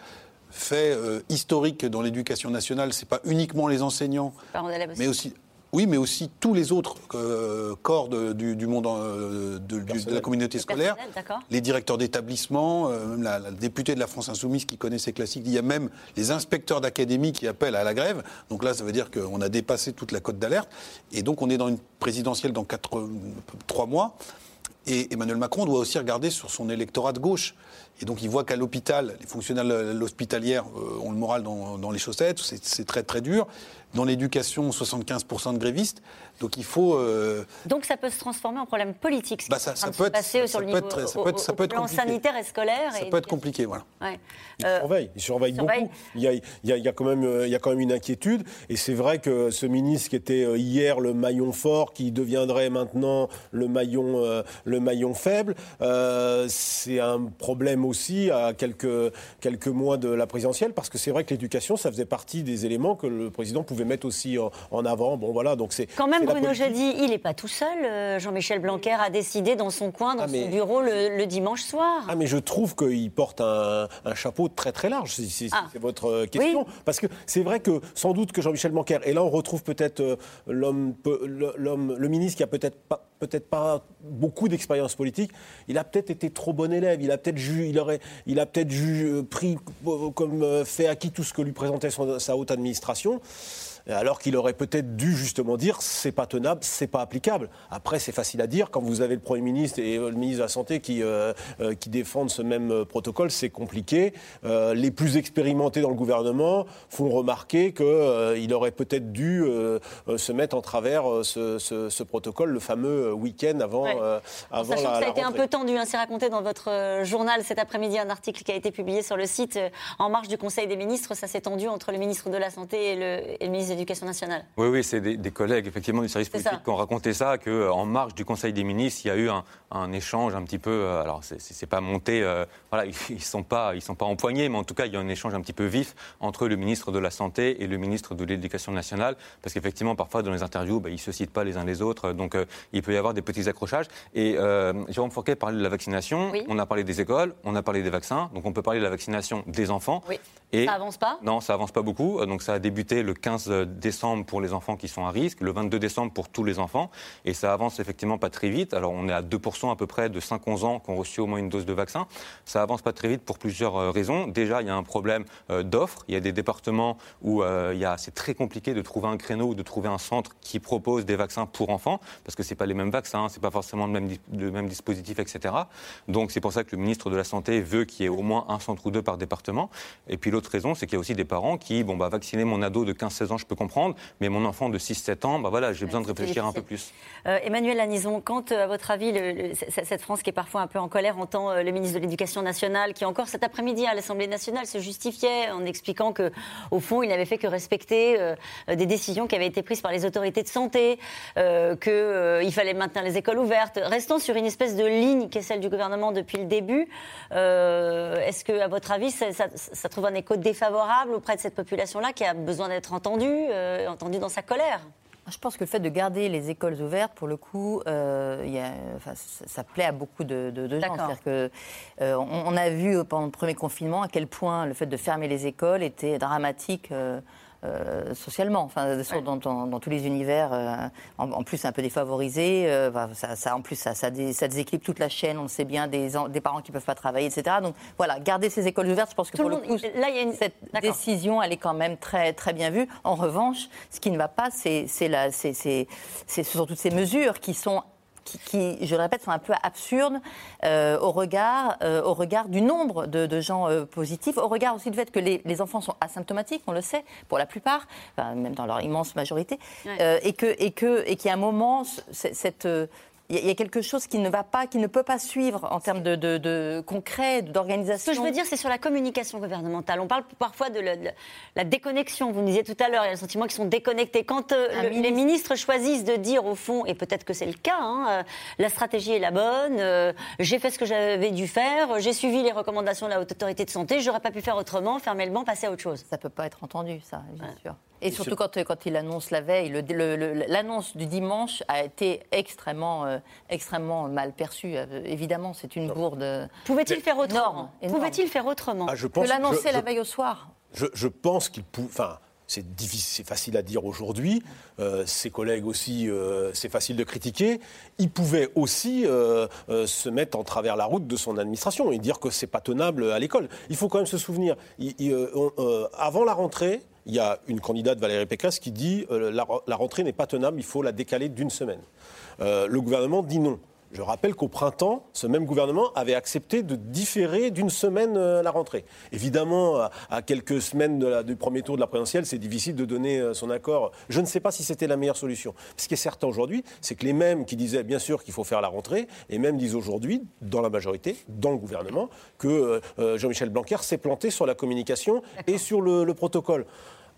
Fait euh, historique dans l'éducation nationale, c'est pas uniquement les enseignants, Parents d'élèves aussi. mais aussi, oui, mais aussi tous les autres euh, corps de- du, du monde euh, de, du- de la communauté scolaire. Les directeurs d'établissement, euh, même la, la députée de la France Insoumise qui connaît ces classiques, il y a même les inspecteurs d'académie qui appellent à la grève. Donc là, ça veut dire qu'on a dépassé toute la cote d'alerte. Et donc, on est dans une présidentielle dans quatre, trois mois. Et Emmanuel Macron doit aussi regarder sur son électorat de gauche. Et donc il voit qu'à l'hôpital, les fonctionnaires hospitalières ont le moral dans, dans les chaussettes, c'est très très dur. Dans l'éducation, 75% de grévistes. Donc il faut. euh, Donc ça peut se transformer en problème politique. ce qui Bah, ça- ça peut se être- passer ça sur le peut être- ça au- peut être- ça peut être plan compliqué. sanitaire et scolaire. ça et peut être compliqué, voilà. Ouais. Il Euh, surveille, il surveille beaucoup. surveille. Il y, a, il, y a, il y a quand même, euh, il y a quand même une inquiétude. Et c'est vrai que ce ministre qui était euh, hier le maillon fort, qui deviendrait maintenant le maillon, euh, le maillon faible, euh, c'est un problème aussi à quelques, quelques mois de la présidentielle, parce que c'est vrai que l'éducation, ça faisait partie des éléments que le président pouvait mettre aussi en, en avant. Bon, voilà, donc c'est. Quand même, Bruno. Jeudi, il n'est pas tout seul. euh, Jean-Michel Blanquer a décidé dans son coin, dans Ah, mais- son bureau, le, le dimanche soir. Ah, mais je trouve qu'il porte un, un chapeau très très large, si, si- si Ah. c'est votre euh, question. Parce que c'est vrai que sans doute que Jean-Michel Blanquer, et là on retrouve peut-être euh, l'homme, le- l'homme, le ministre qui a peut-être pas, peut-être pas beaucoup d'expérience politique, il a peut-être été trop bon élève, il a peut-être il aurait, il a peut-être ju- euh, pris comme fait acquis tout ce que lui présentait son- sa haute administration. Alors qu'il aurait peut-être dû justement dire c'est pas tenable, c'est pas applicable. Après, c'est facile à dire quand vous avez le Premier ministre et euh, le ministre de la Santé qui, euh, euh, qui défendent ce même euh, protocole, c'est compliqué. Euh, les plus expérimentés dans le gouvernement font remarquer qu'il aurait peut-être dû euh, euh, se mettre en travers euh, ce, ce- ce protocole, le fameux euh, week-end avant, Ouais. euh, En avant sachant la, que ça a la été un peu tendu, hein, c'est raconté dans votre euh, journal cet après-midi, un article qui a été publié sur le site euh, en marge du Conseil des ministres. Ça s'est tendu entre le ministre de la Santé et le, et le ministre l'Éducation nationale. Oui, oui, c'est des, des collègues effectivement du service politique ça. qui ont raconté ça, qu'en marge du Conseil des ministres, il y a eu un, un échange un petit peu. euh, alors, c'est- pas monté. euh, voilà, ils ne sont pas, ils sont pas empoignés, mais en tout cas, il y a un échange un petit peu vif entre le ministre de la santé et le ministre de l'Éducation nationale, parce qu'effectivement, parfois dans les interviews, bah, ils se citent pas les uns les autres, donc euh, il peut y avoir des petits accrochages. Et euh, Jérôme Fourquet parlait de la vaccination. Oui. On a parlé des écoles, on a parlé des vaccins, donc on peut parler de la vaccination des enfants. Oui. Et Ça avance pas? Non, ça avance pas beaucoup. Euh, Donc ça a débuté le 15 décembre pour les enfants qui sont à risque, le 22 décembre pour tous les enfants, et ça avance effectivement pas très vite. Alors on est à 2% à peu près de 5-11 ans qui ont reçu au moins une dose de vaccin. Ça avance pas très vite pour plusieurs euh, raisons. Déjà, il y a un problème euh, d'offres. Il y a des départements où euh, il y a- c'est très compliqué de trouver un créneau ou de trouver un centre qui propose des vaccins pour enfants, parce que c'est pas les mêmes vaccins, c'est pas forcément le même, le même dispositif, etc. Donc c'est pour ça que le ministre de la Santé veut qu'il y ait au moins un centre ou deux par département. Et puis l'autre raison, c'est qu'il y a aussi des parents qui, bon, bah, vacciner mon ado de 15-16 ans, je peux comprendre, mais mon enfant de 6-7 ans, bah, voilà, j'ai besoin de réfléchir un peu plus. Euh, Emmanuel Lanison, quand, euh, à votre avis, le- le- cette France qui est parfois un peu en colère entend euh, le ministre de l'Éducation nationale, qui encore cet après-midi à l'Assemblée nationale se justifiait en expliquant que, au fond, il n'avait fait que respecter euh, euh, des décisions qui avaient été prises par les autorités de santé, euh, qu'il fallait maintenir les écoles ouvertes, restant sur une espèce de ligne qui est celle du gouvernement depuis le début. euh, Est-ce que, à votre avis, ça, ça- ça trouve un écho défavorable auprès de cette population-là qui a besoin d'être entendue, euh, entendue dans sa colère Je pense que le fait de garder les écoles ouvertes, pour le coup, euh, il y a- enfin, ça, ça plaît à beaucoup de, de- de gens. Que, euh, on, on a vu pendant le premier confinement à quel point le fait de fermer les écoles était dramatique. euh, euh, socialement, enfin, dans, dans- dans tous les univers, euh, en, en plus un peu défavorisés, euh, enfin, ça, ça- en plus ça, ça, dé- ça déséquilibre toute la chaîne, on le sait bien, des, en- des parents qui ne peuvent pas travailler, etc. Donc voilà, garder ces écoles ouvertes, je pense que Tout pour le coup, là, il y a une- cette décision, elle est quand même très, très bien vue. En revanche, ce qui ne va pas, c'est c'est la- c'est- c'est- c'est- ce sont toutes ces mesures qui sont qui, qui, je le répète, sont un peu absurdes euh, au, regard, euh, au regard du nombre de, de gens euh, positifs, au regard aussi du fait que les, les enfants sont asymptomatiques, on le sait, pour la plupart, enfin, même dans leur immense majorité, Ouais. et que et que et qu'il y a un moment, cette il y a- quelque chose qui ne va pas, qui ne peut pas suivre en termes de, de, de concret, Ce d'organisation. que je veux dire, c'est sur la communication gouvernementale. On parle parfois de la, de la déconnexion. Vous me disiez tout à l'heure, il y a le sentiment qu'ils sont déconnectés. Quand euh, le- ministre- les ministres choisissent de dire, au fond, et peut-être que c'est le cas, hein, euh, la stratégie est la bonne, euh, j'ai fait ce que j'avais dû faire, j'ai suivi les recommandations de la Haute Autorité de Santé, j'aurais pas pu faire autrement, fermer le banc, passer à autre chose. Ça peut pas être entendu, ça, bien sûr. Et surtout quand, quand il annonce la veille, le- le- le- l'annonce du dimanche a été extrêmement, euh, extrêmement mal perçue. Euh, évidemment, c'est une bourde. euh, Pouvait-il faire autrement? Pouvait-il faire autrement? Ah, je Que l'annoncer la veille au soir. Je, je pense qu'il pou- Enfin, c'est facile à dire aujourd'hui. Euh, ses collègues aussi, euh, c'est facile de critiquer. Il pouvait aussi euh, se mettre en travers la route de son administration et dire que c'est pas tenable à l'école. Il faut quand même se souvenir. avant la rentrée. Il y a une candidate, Valérie Pécresse, qui dit la, la rentrée n'est pas tenable, il faut la décaler d'une semaine. Le gouvernement dit non. Je rappelle qu'au printemps, ce même gouvernement avait accepté de différer d'une semaine euh, la rentrée. Évidemment, à, quelques semaines du premier tour de la présidentielle, c'est difficile de donner euh, son accord. Je ne sais pas si c'était la meilleure solution. Ce qui est certain aujourd'hui, c'est que les mêmes qui disaient bien sûr qu'il faut faire la rentrée, les mêmes disent aujourd'hui, dans la majorité, dans le gouvernement, que euh, Jean-Michel Blanquer s'est planté sur la communication et sur le protocole.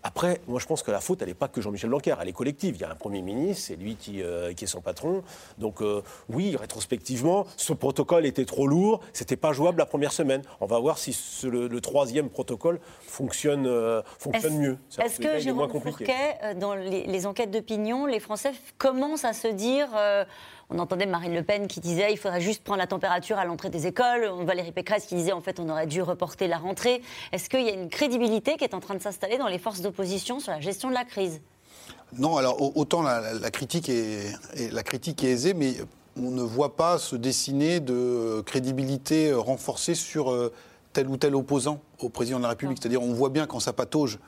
Après, moi je pense que la faute, elle n'est pas que Jean-Michel Blanquer, elle est collective. Il y a un Premier ministre, c'est lui qui, euh, qui, est son patron. Donc euh, oui, rétrospectivement, ce protocole était trop lourd, c'était pas jouable la première semaine. On va voir si le, troisième protocole fonctionne, euh, fonctionne mieux. Est-ce que Jérôme Fourquet, dans les, les enquêtes d'opinion, les Français commencent à se dire on entendait Marine Le Pen qui disait il faudrait juste prendre la température à l'entrée des écoles. Valérie Pécresse qui disait en fait on aurait dû reporter la rentrée. Est-ce qu'il y a une crédibilité qui est en train de s'installer dans les forces d'opposition sur la gestion de la crise? Non, alors autant la, critique est, la critique est aisée, mais on ne voit pas se dessiner de crédibilité renforcée sur euh, tel ou tel opposant au président de la République. C'est-à-dire on voit bien quand ça patauge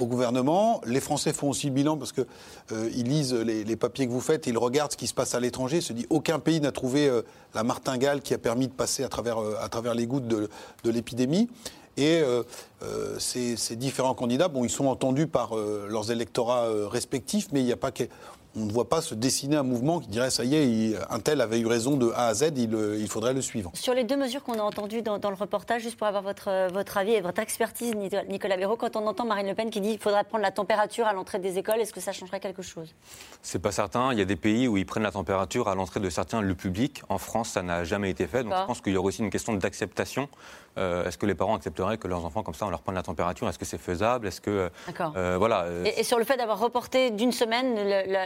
au gouvernement. Les Français font aussi bilan parce qu'ils euh, lisent les, papiers que vous faites, ils regardent ce qui se passe à l'étranger. Se disent aucun pays n'a trouvé euh, la martingale qui a permis de passer à travers, euh, les gouttes de, l'épidémie. Et ces, ces, différents candidats, bon, ils sont entendus par leurs électorats respectifs, mais il n'y a pas que on ne voit pas se dessiner un mouvement qui dirait ça y est, un tel avait eu raison de A à Z, il, euh, il faudrait le suivre. Sur les deux mesures qu'on a entendues dans, le reportage, juste pour avoir votre, euh, votre avis et votre expertise, Nicolas Béraud, quand on entend Marine Le Pen qui dit qu'il faudrait prendre la température à l'entrée des écoles, est-ce que ça changerait quelque chose? C'est pas certain. Il y a des pays où ils prennent la température à l'entrée de certains le public. En France, ça n'a jamais été fait. Donc je pense qu'il y aura aussi une question d'acceptation. Euh, est-ce que les parents accepteraient que leurs enfants comme ça, on leur prenne la température? Est-ce que c'est faisable? Est-ce que voilà. Et, sur le fait d'avoir reporté d'une semaine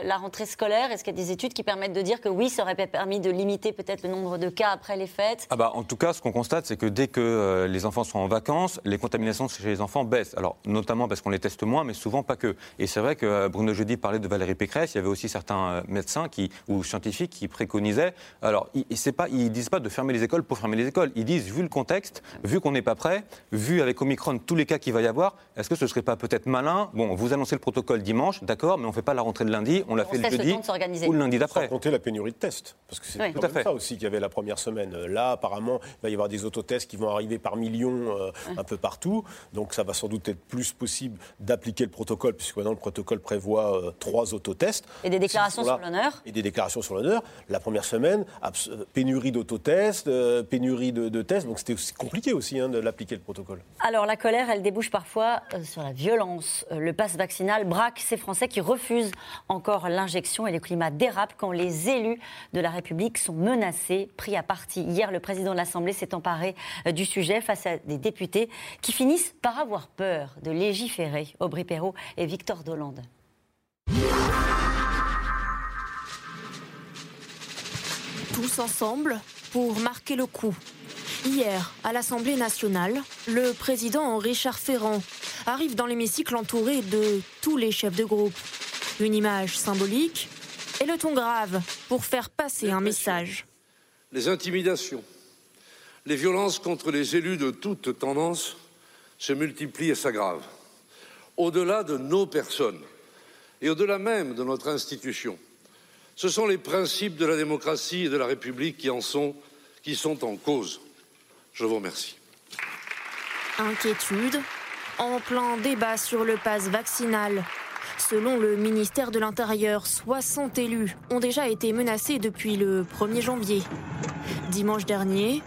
la rentrée scolaire, est-ce qu'il y a des études qui permettent de dire que oui, ça aurait permis de limiter peut-être le nombre de cas après les fêtes? Ah bah, En tout cas, ce qu'on constate, c'est que dès que euh, les enfants sont en vacances, les contaminations chez les enfants baissent. Alors, notamment parce qu'on les teste moins, mais souvent pas que. Et c'est vrai que euh, Bruno Jeudi parlait de Valérie Pécresse, il y avait aussi certains euh, médecins qui, ou scientifiques qui préconisaient. Alors, ils ne disent pas de fermer les écoles pour fermer les écoles. Ils disent, vu le contexte, vu qu'on n'est pas prêt, vu avec Omicron tous les cas qu'il va y avoir, est-ce que ce serait pas peut-être malin Bon, vous annoncez le protocole dimanche, d'accord, mais on ne fait pas la rentrée de lundi, on l'a fait le jeudi. Ou le lundi d'après. Sans compter la pénurie de tests. Parce que c'est tout à fait. ça aussi qu'il y avait la première semaine. Là, apparemment, il va y avoir des autotests qui vont arriver par millions euh, un peu partout. Donc ça va sans doute être plus possible d'appliquer le protocole, puisque maintenant le protocole prévoit euh, trois autotests. Et des déclarations sur l'honneur Et des déclarations sur l'honneur. La première semaine, pénurie d'autotests, euh, pénurie de, tests. Donc c'était compliqué aussi hein, de l'appliquer le protocole. Alors la colère, elle débouche parfois sur la violence. Le pass vaccinal braque ces Français qui refusent encore l'injection et les climat dérape quand les élus de la République sont menacés, pris à partie. Hier, le président de l'Assemblée s'est emparé euh, du sujet face à des députés qui finissent par avoir peur de légiférer. Aubry Perrault et Victor Dolande. Tous ensemble pour marquer le coup. Hier, à l'Assemblée nationale, le président Richard Ferrand arrive dans l'hémicycle entouré de tous les chefs de groupe. Une image symbolique et le ton grave pour faire passer un message. Les intimidations, les violences contre les élus de toute tendance se multiplient et s'aggravent. Au-delà de nos personnes et au-delà même de notre institution, ce sont les principes de la démocratie et de la République qui en sont, qui sont en cause. Je vous remercie. Inquiétude, en plein débat sur le pass vaccinal Selon le ministère de l'Intérieur, 60 élus ont déjà été menacés depuis le 1er janvier. Dimanche dernier,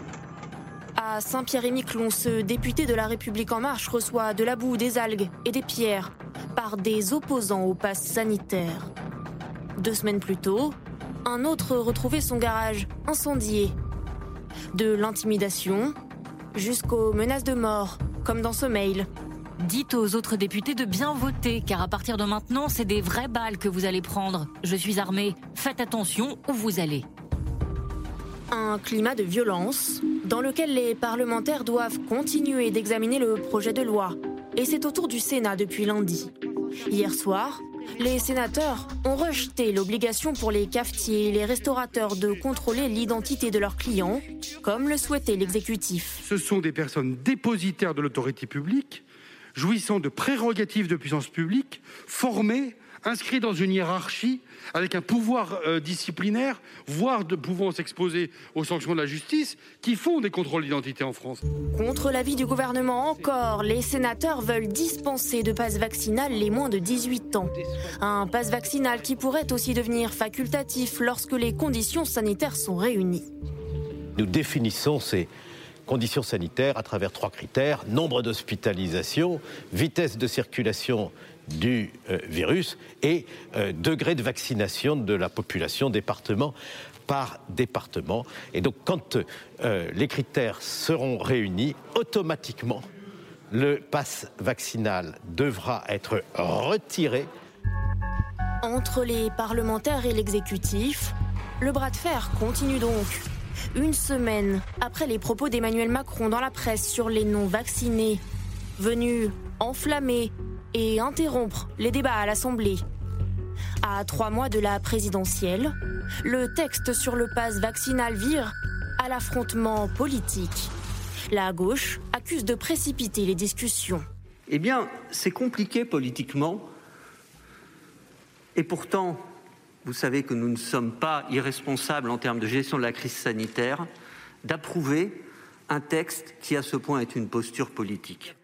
à Saint-Pierre-et-Miquelon, ce député de la République en marche reçoit de la boue, des algues et des pierres par des opposants au pass sanitaire. Deux semaines plus tôt, un autre retrouvait son garage incendié. De l'intimidation jusqu'aux menaces de mort, comme dans ce mail. Dites aux autres députés de bien voter, car à partir de maintenant, c'est des vraies balles que vous allez prendre. Je suis armé. Faites attention où vous allez. Un climat de violence dans lequel les parlementaires doivent continuer d'examiner le projet de loi. Et c'est au tour du Sénat depuis lundi. Hier soir, les sénateurs ont rejeté l'obligation pour les cafetiers et les restaurateurs de contrôler l'identité de leurs clients, comme le souhaitait l'exécutif. Ce sont des personnes dépositaires de l'autorité publique jouissant de prérogatives de puissance publique, formés inscrits dans une hiérarchie avec un pouvoir euh, disciplinaire, voire de pouvant s'exposer aux sanctions de la justice, qui font des contrôles d'identité en France. Contre l'avis du gouvernement encore, les sénateurs veulent dispenser de passe vaccinal les moins de 18 ans. Un passe vaccinal qui pourrait aussi devenir facultatif lorsque les conditions sanitaires sont réunies. Nous définissons ces conditions sanitaires à travers trois critères nombre d'hospitalisations, vitesse de circulation du euh, virus et euh, degré de vaccination de la population département par département. Et donc quand euh, les critères seront réunis, automatiquement, le pass vaccinal devra être retiré. Entre les parlementaires et l'exécutif, le bras de fer continue donc. Une semaine après les propos d'Emmanuel Macron dans la presse sur les non-vaccinés, venus enflammer et interrompre les débats à l'Assemblée. À trois mois de la présidentielle, le texte sur le pass vaccinal vire à l'affrontement politique. La gauche accuse de précipiter les discussions. Eh bien, c'est compliqué politiquement. Et pourtant, vous savez que nous ne sommes pas irresponsables en termes de gestion de la crise sanitaire, d'approuver un texte qui, à ce point, est une posture politique.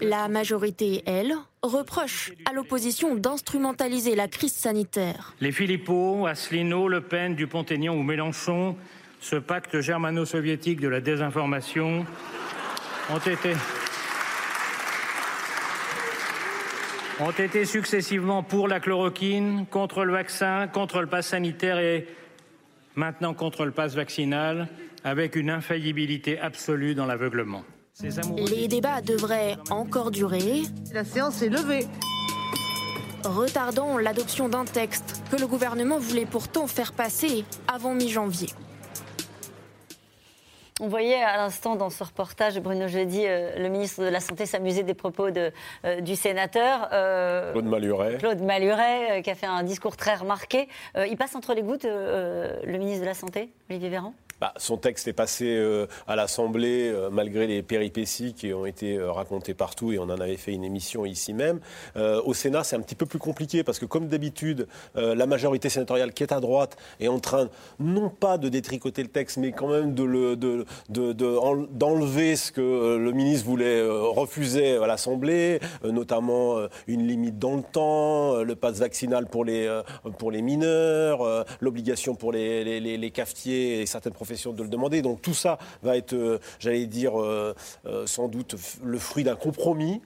La majorité, elle, reproche à l'opposition d'instrumentaliser la crise sanitaire. Les Philippot, Asselineau, Le Pen, Dupont-Aignan ou Mélenchon, ce pacte germano-soviétique de la désinformation, ont été ont été successivement pour la chloroquine, contre le vaccin, contre le pass sanitaire et maintenant contre le pass vaccinal, avec une infaillibilité absolue dans l'aveuglement. Les débats devraient encore durer. La séance est levée. Retardant l'adoption d'un texte que le gouvernement voulait pourtant faire passer avant mi-janvier. On voyait à l'instant dans ce reportage, Bruno Jeudi, euh, le ministre de la Santé s'amuser des propos de, euh, du sénateur. euh, Claude Maluret. Claude Maluret, euh, qui a fait un discours très remarqué. Euh, il passe entre les gouttes, euh, le ministre de la Santé, Olivier Véran? Bah, son texte est passé euh, à l'Assemblée euh, malgré les péripéties qui ont été euh, racontées partout et on en avait fait une émission ici même. Au Sénat, c'est un petit peu plus compliqué parce que comme d'habitude, la majorité sénatoriale qui est à droite est en train non pas de détricoter le texte, mais quand même de le- de- d'enlever ce que le ministre voulait refuser à l'Assemblée, notamment une limite dans le temps, le pass vaccinal pour les, pour les mineurs, l'obligation pour les, les- les- les cafetiers et certaines de le demander. Donc tout ça va être, euh, j'allais dire, euh, euh, sans doute le fruit d'un compromis.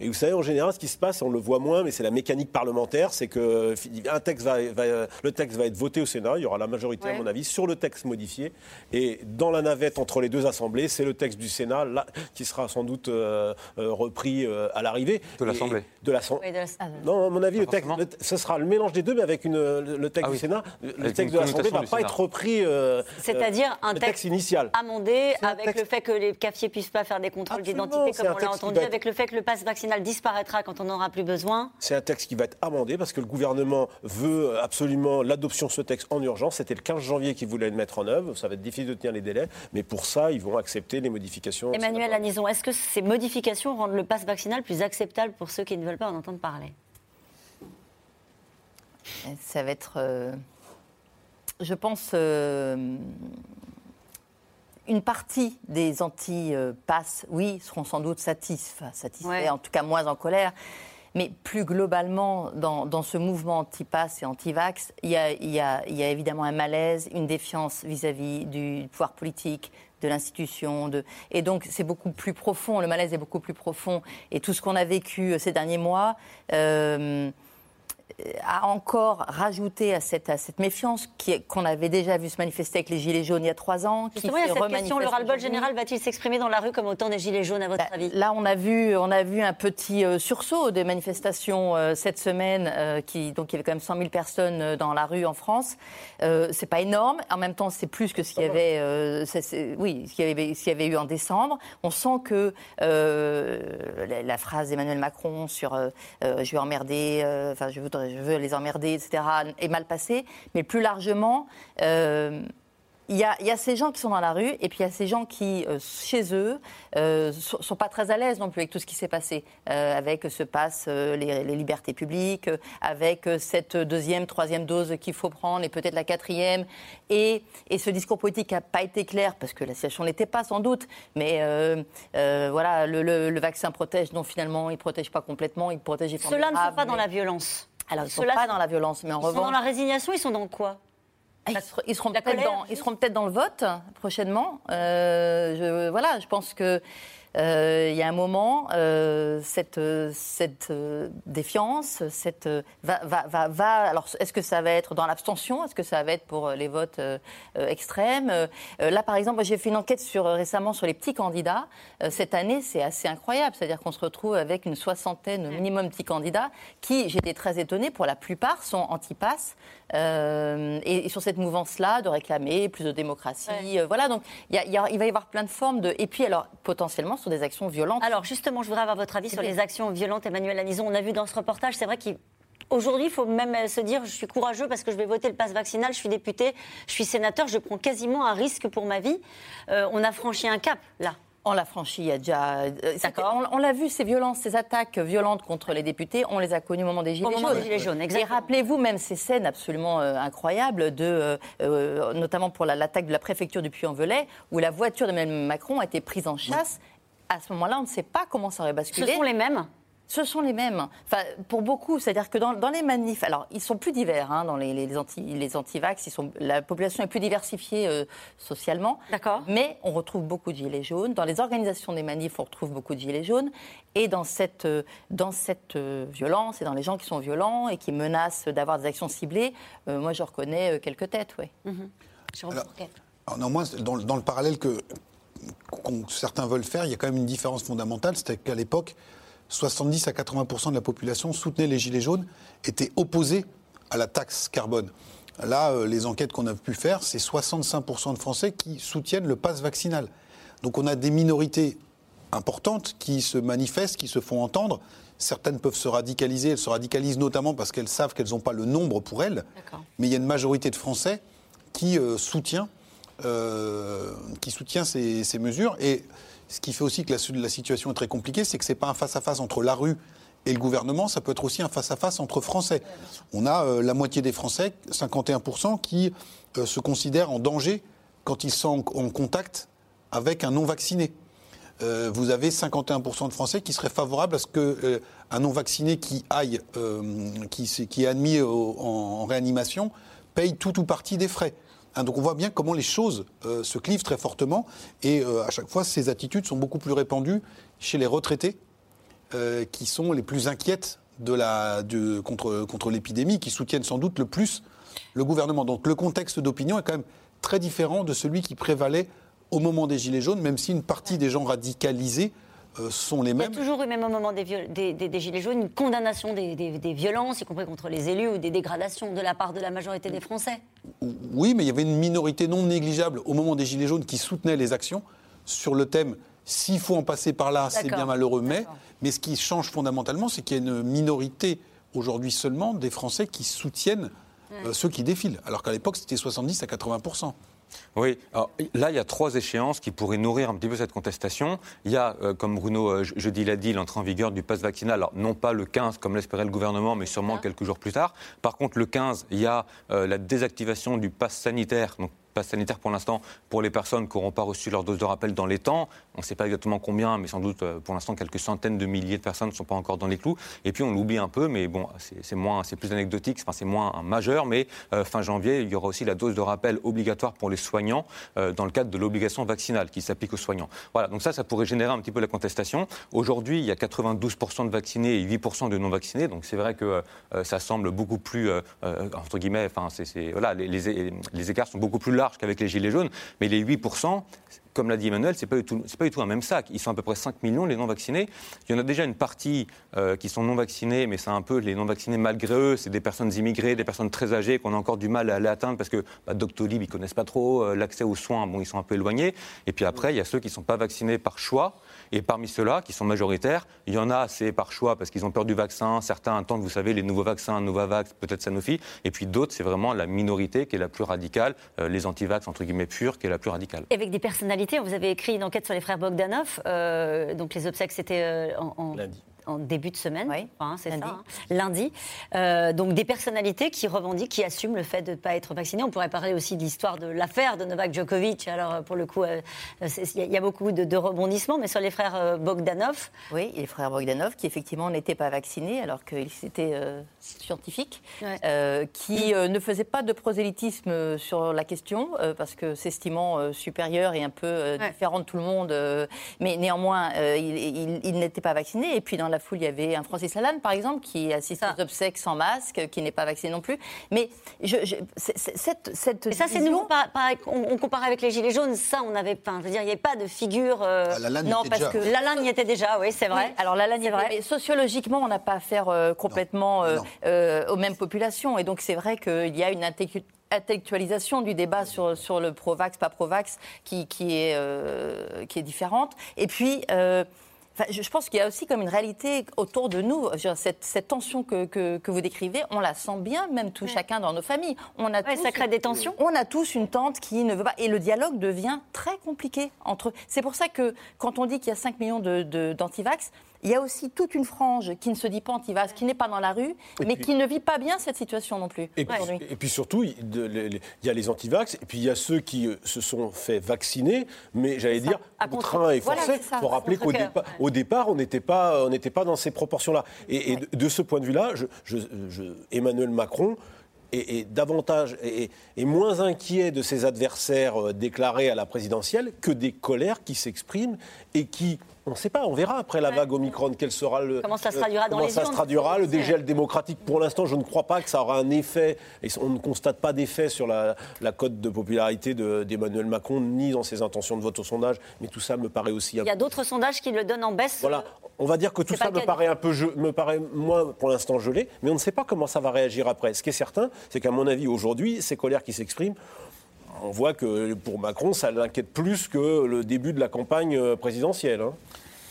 Et vous savez, en général, ce qui se passe, on le voit moins, mais c'est la mécanique parlementaire, c'est que un texte va, va- le texte va être voté au Sénat, il y aura la majorité, à mon avis, sur le texte modifié. Et dans la navette entre les deux assemblées, c'est le texte du Sénat là, qui sera sans doute euh, euh, repris euh, à l'arrivée. De l'Assemblée. De l'Assemblée. Oui, de la- ah, Non, à mon avis, le texte, le- ce sera le mélange des deux, mais avec une, le, texte Ah oui. du Sénat. Le Avec texte de l'Assemblée ne va pas Sénat. être repris. euh, C'est-à-dire euh, un texte texte initial. amendé un avec le fait que les cafetiers puissent pas faire des contrôles d'identité, comme on l'a entendu, être- avec le fait que le pass vaccinal disparaîtra quand on n'aura plus besoin. C'est un texte qui va être amendé parce que le gouvernement veut absolument l'adoption de ce texte en urgence. C'était le 15 janvier qu'ils voulaient le mettre en œuvre. Ça va être difficile de tenir les délais, mais pour ça, ils vont accepter les modifications. Emmanuel Anison, est-ce que ces modifications rendent le pass vaccinal plus acceptable pour ceux qui ne veulent pas en entendre parler? Ça va être, euh, je pense, euh, une partie des anti-passes, oui, seront sans doute satisfaits, satisfaits Ouais. en tout cas moins en colère. Mais plus globalement, dans, dans ce mouvement anti-pass et anti-vax, il y, a, y y évidemment un malaise, une défiance vis-à-vis du pouvoir politique, de l'institution. De... Et donc, c'est beaucoup plus profond, le malaise est beaucoup plus profond. Et tout ce qu'on a vécu euh, ces derniers mois euh, a encore rajouté à cette, à cette méfiance qui qu'on avait déjà vu se manifester avec les Gilets jaunes il y a trois ans. qui Justement, il y a se cette question, le ras-le-bol général va-t-il s'exprimer dans la rue comme au temps des Gilets jaunes, à votre Bah, avis? Là, on a vu, on a vu un petit euh, sursaut des manifestations euh, cette semaine, euh, qui, donc il y avait quand même 100 000 personnes dans la rue en France. Euh, c'est pas énorme, en même temps, c'est plus que ce qu'il y avait, oui, ce qu'il y avait, ce qu'il y avait eu en décembre. On sent que la, la phrase d'Emmanuel Macron sur je vais emmerder, enfin je, voudrais- je veux les emmerder, etc., est mal passée. Mais plus largement. euh, il y, a, il y a ces gens qui sont dans la rue et puis il y a ces gens qui, euh, chez eux, euh, sont, sont pas très à l'aise non plus avec tout ce qui s'est passé, euh, avec ce passe, euh, les, les libertés publiques, euh, avec euh, cette deuxième, troisième dose qu'il faut prendre et peut-être la quatrième. Et, et ce discours politique n'a pas été clair parce que la situation n'était pas sans doute. Mais euh, euh, voilà, le, le- le vaccin protège, non finalement, il protège pas complètement, il protège. Ceux-là ne sont graves, pas dans la violence. Alors ils ne sont pas dans la violence, mais en Ils sont revanche. dans la résignation, ils sont dans quoi? Ils seront- Ils seront peut-être dans, ils seront peut-être dans le vote prochainement. Euh, je, voilà, je pense que il y a un moment, euh, cette, euh, cette euh, défiance, cette euh, va, va, va, Alors, est-ce que ça va être dans l'abstention? Est-ce que ça va être pour euh, les votes euh, euh, extrêmes? Euh, euh, Là, par exemple, j'ai fait une enquête sur, euh, récemment sur les petits candidats. Euh, cette année, c'est assez incroyable. C'est-à-dire qu'on se retrouve avec une soixantaine au minimum de petits candidats qui, j'étais très étonnée, pour la plupart sont anti-pass. Euh, et, et sur cette mouvance-là, de réclamer plus de démocratie. Euh, voilà, donc il va y avoir plein de formes de. Et puis, alors, potentiellement, sur des actions violentes. Alors justement, je voudrais avoir votre avis sur les actions violentes. Emmanuel Lanison, on a vu dans ce reportage, c'est vrai qu'aujourd'hui, il faut même euh, se dire, je suis courageux parce que je vais voter le pass vaccinal, je suis député, je suis sénateur, je prends quasiment un risque pour ma vie. Euh, on a franchi un cap, là. On l'a franchi il y a déjà. euh, c'était- On, on l'a vu, ces violences, ces attaques violentes contre les députés, on les a connues au moment des Gilets moment jaunes. des Gilets jaunes, Et exactement. rappelez-vous même ces scènes absolument euh, incroyables, de, euh, notamment pour la- l'attaque de la préfecture du Puy-en-Velay, où la voiture d'Emmanuel Macron a été prise en chasse. À ce moment-là, on ne sait pas comment ça aurait basculé. Ce sont les mêmes? Ce sont les mêmes. Enfin, pour beaucoup, c'est-à-dire que dans, dans les manifs, alors ils sont plus divers, hein, dans les, les, anti, les anti-vax, ils sont, la population est plus diversifiée euh, socialement. D'accord. Mais on retrouve beaucoup de gilets jaunes. Dans les organisations des manifs, on retrouve beaucoup de gilets jaunes. Et dans cette, euh, dans cette euh, violence et dans les gens qui sont violents et qui menacent d'avoir des actions ciblées, euh, moi je reconnais euh, quelques têtes, oui. Alors, alors néanmoins, dans, le- dans le parallèle que qu'on- certains veulent faire, il y a quand même une différence fondamentale, c'est qu'à l'époque, 70 à 80% de la population soutenait les gilets jaunes, étaient opposés à la taxe carbone. Là, euh, les enquêtes qu'on a pu faire, c'est 65 de Français qui soutiennent le pass vaccinal. Donc on a des minorités importantes qui se manifestent, qui se font entendre. Certaines peuvent se radicaliser, elles se radicalisent notamment parce qu'elles savent qu'elles n'ont pas le nombre pour elles. Mais il y a une majorité de Français qui euh, soutient, euh, qui soutient ces, mesures. Et ce qui fait aussi que la, situation est très compliquée, c'est que ce n'est pas un face-à-face entre la rue et le gouvernement, ça peut être aussi un face-à-face entre Français. On a euh, la moitié des Français, 51%, qui euh, se considèrent en danger quand ils sont en, contact avec un non-vacciné. Vous avez 51% de Français qui seraient favorables à ce qu'un non-vacciné qui aille, qui, est admis en réanimation, paye tout ou partie des frais. Hein, donc on voit bien comment les choses euh, se clivent très fortement et euh, à chaque fois ces attitudes sont beaucoup plus répandues chez les retraités euh, qui sont les plus inquiètes contre, contre l'épidémie, qui soutiennent sans doute le plus le gouvernement. Donc le contexte d'opinion est quand même très différent de celui qui prévalait au moment des Gilets jaunes, même si une partie des gens radicalisés sont les Il y a toujours eu, même au moment des, viol- des- des- des Gilets jaunes, une condamnation des, violences, y compris contre les élus, ou des dégradations de la part de la majorité des Français. Oui, mais il y avait une minorité non négligeable au moment des Gilets jaunes qui soutenait les actions sur le thème s'il faut en passer par là, c'est bien malheureux, mais, mais ce qui change fondamentalement, c'est qu'il y a une minorité aujourd'hui seulement des Français qui soutiennent euh, ceux qui défilent, alors qu'à l'époque c'était 70 à 80 Oui, alors, là, il y a trois échéances qui pourraient nourrir un petit peu cette contestation. Il y a, euh, comme Bruno euh, je- jeudi l'a dit, l'entrée en vigueur du pass vaccinal. Alors, non pas le 15 comme l'espérait le gouvernement, mais sûrement quelques jours plus tard. Par contre, le 15, il y a euh, la désactivation du pass sanitaire. Donc, pass sanitaire pour l'instant pour les personnes qui n'auront pas reçu leur dose de rappel dans les temps. On ne sait pas exactement combien, mais sans doute euh, pour l'instant quelques centaines de milliers de personnes ne sont pas encore dans les clous. Et puis on l'oublie un peu, mais bon, c'est moins, c'est plus anecdotique, enfin, c'est moins majeur. Mais euh, fin janvier, il y aura aussi la dose de rappel obligatoire pour les soignants euh, dans le cadre de l'obligation vaccinale qui s'applique aux soignants. Voilà, donc ça, ça pourrait générer un petit peu la contestation. Aujourd'hui, il y a 92% de vaccinés et 8% de non vaccinés, donc c'est vrai que ça semble beaucoup plus entre guillemets, enfin, c'est voilà, les, les- les écarts sont beaucoup plus larges qu'avec les gilets jaunes, mais les 8%, comme l'a dit Emmanuel, ce n'est pas, pas du tout un même sac. Ils sont à peu près 5 millions, les non-vaccinés. Il y en a déjà une partie euh, qui sont non-vaccinés, mais c'est un peu les non-vaccinés malgré eux. C'est des personnes immigrées, des personnes très âgées qu'on a encore du mal à aller atteindre parce que bah, Doctolib, ils connaissent pas trop. euh, L'accès aux soins, bon, ils sont un peu éloignés. Et puis après, il y a ceux qui ne sont pas vaccinés par choix. Et parmi ceux-là, qui sont majoritaires, il y en a, c'est par choix parce qu'ils ont peur du vaccin. Certains attendent, vous savez, les nouveaux vaccins, Novavax, peut-être Sanofi. Et puis d'autres, c'est vraiment la minorité qui est la plus radicale, euh, les antivax, entre guillemets, purs, qui est la plus radicale. Avec des personnalités, vous avez écrit une enquête sur les frères Bogdanov. euh, donc les obsèques, c'était euh, en, en- en début de semaine, enfin, c'est ça, hein, lundi. Euh, donc des personnalités qui revendiquent, qui assument le fait de ne pas être vacciné. On pourrait parler aussi de l'histoire de l'affaire de Novak Djokovic. Alors euh, pour le coup, euh, c'est- il y, a- il y a beaucoup de, de rebondissements, mais sur les frères euh, Bogdanov. Oui, les frères Bogdanov, qui effectivement n'étaient pas vaccinés alors qu'ils étaient euh, scientifiques, euh, qui euh, ne faisaient pas de prosélytisme euh, sur la question, euh, parce que s'estimant euh, supérieur et un peu euh, différent de tout le monde, euh, mais néanmoins, euh, ils ils n'étaient pas vaccinés. Et puis dans la foule, il y avait un Francis Lalanne, par exemple, qui assiste aux obsèques sans masque, qui n'est pas vacciné non plus. Mais je, je- cette, cette Et ça, c'est nouveau. par- par- on, on compare avec les Gilets jaunes. Ça, on avait. Enfin, je veux dire, il n'y avait pas de figure. euh, Ah, Lalanne non, était parce déjà. que Lalanne y était déjà, oui, c'est vrai. Oui, alors là, C'est vrai. mais sociologiquement, on n'a pas affaire euh, complètement euh, euh, aux mêmes populations. Et donc, c'est vrai qu'il y a une intellectualisation du débat sur, sur le pro-vax, pas pro-vax, qui, qui, est, euh, qui est différente. Et puis... euh, enfin, je pense qu'il y a aussi comme une réalité autour de nous. Cette, cette tension que, que, que vous décrivez, on la sent bien, même tout chacun dans nos familles. On a tous, ça crée des tensions. On a tous une tante qui ne veut pas. Et le dialogue devient très compliqué entre eux. C'est pour ça que quand on dit qu'il y a 5 millions de- de- d'antivax, il y a aussi toute une frange qui ne se dit pas antivax, qui n'est pas dans la rue, Et mais puis- qui ne vit pas bien cette situation non plus. Et puis, et surtout, il y a les antivax, et puis il y a ceux qui euh, se sont fait vacciner, mais j'allais dire, contraints et Voilà, forcés. c'est ça, Il faut rappeler qu'au dépa- départ, on n'était pas, on n'était pas dans ces proportions-là. Et, et de, de ce point de vue-là, je- je- je- Emmanuel Macron est, est davantage est, est moins inquiet de ses adversaires euh, déclarés à la présidentielle que des colères qui s'expriment et qui on ne sait pas, on verra après la vague Omicron quel sera le Comment ça se traduira dans comment les ça se traduira le dégel démocratique. Pour l'instant, je ne crois pas que ça aura un effet. Et on ne constate pas d'effet sur la, la cote de popularité de- d'Emmanuel Macron, ni dans ses intentions de vote au sondage. Mais tout ça me paraît aussi. Il y a d'autres sondages qui le donnent en baisse. Voilà, on va dire que tout ça me paraît un peu, je- me paraît moins pour l'instant gelé, mais on ne sait pas comment ça va réagir après. Ce qui est certain, c'est qu'à mon avis, aujourd'hui, ces colères qui s'expriment, on voit que pour Macron, ça l'inquiète plus que le début de la campagne euh, présidentielle. hein.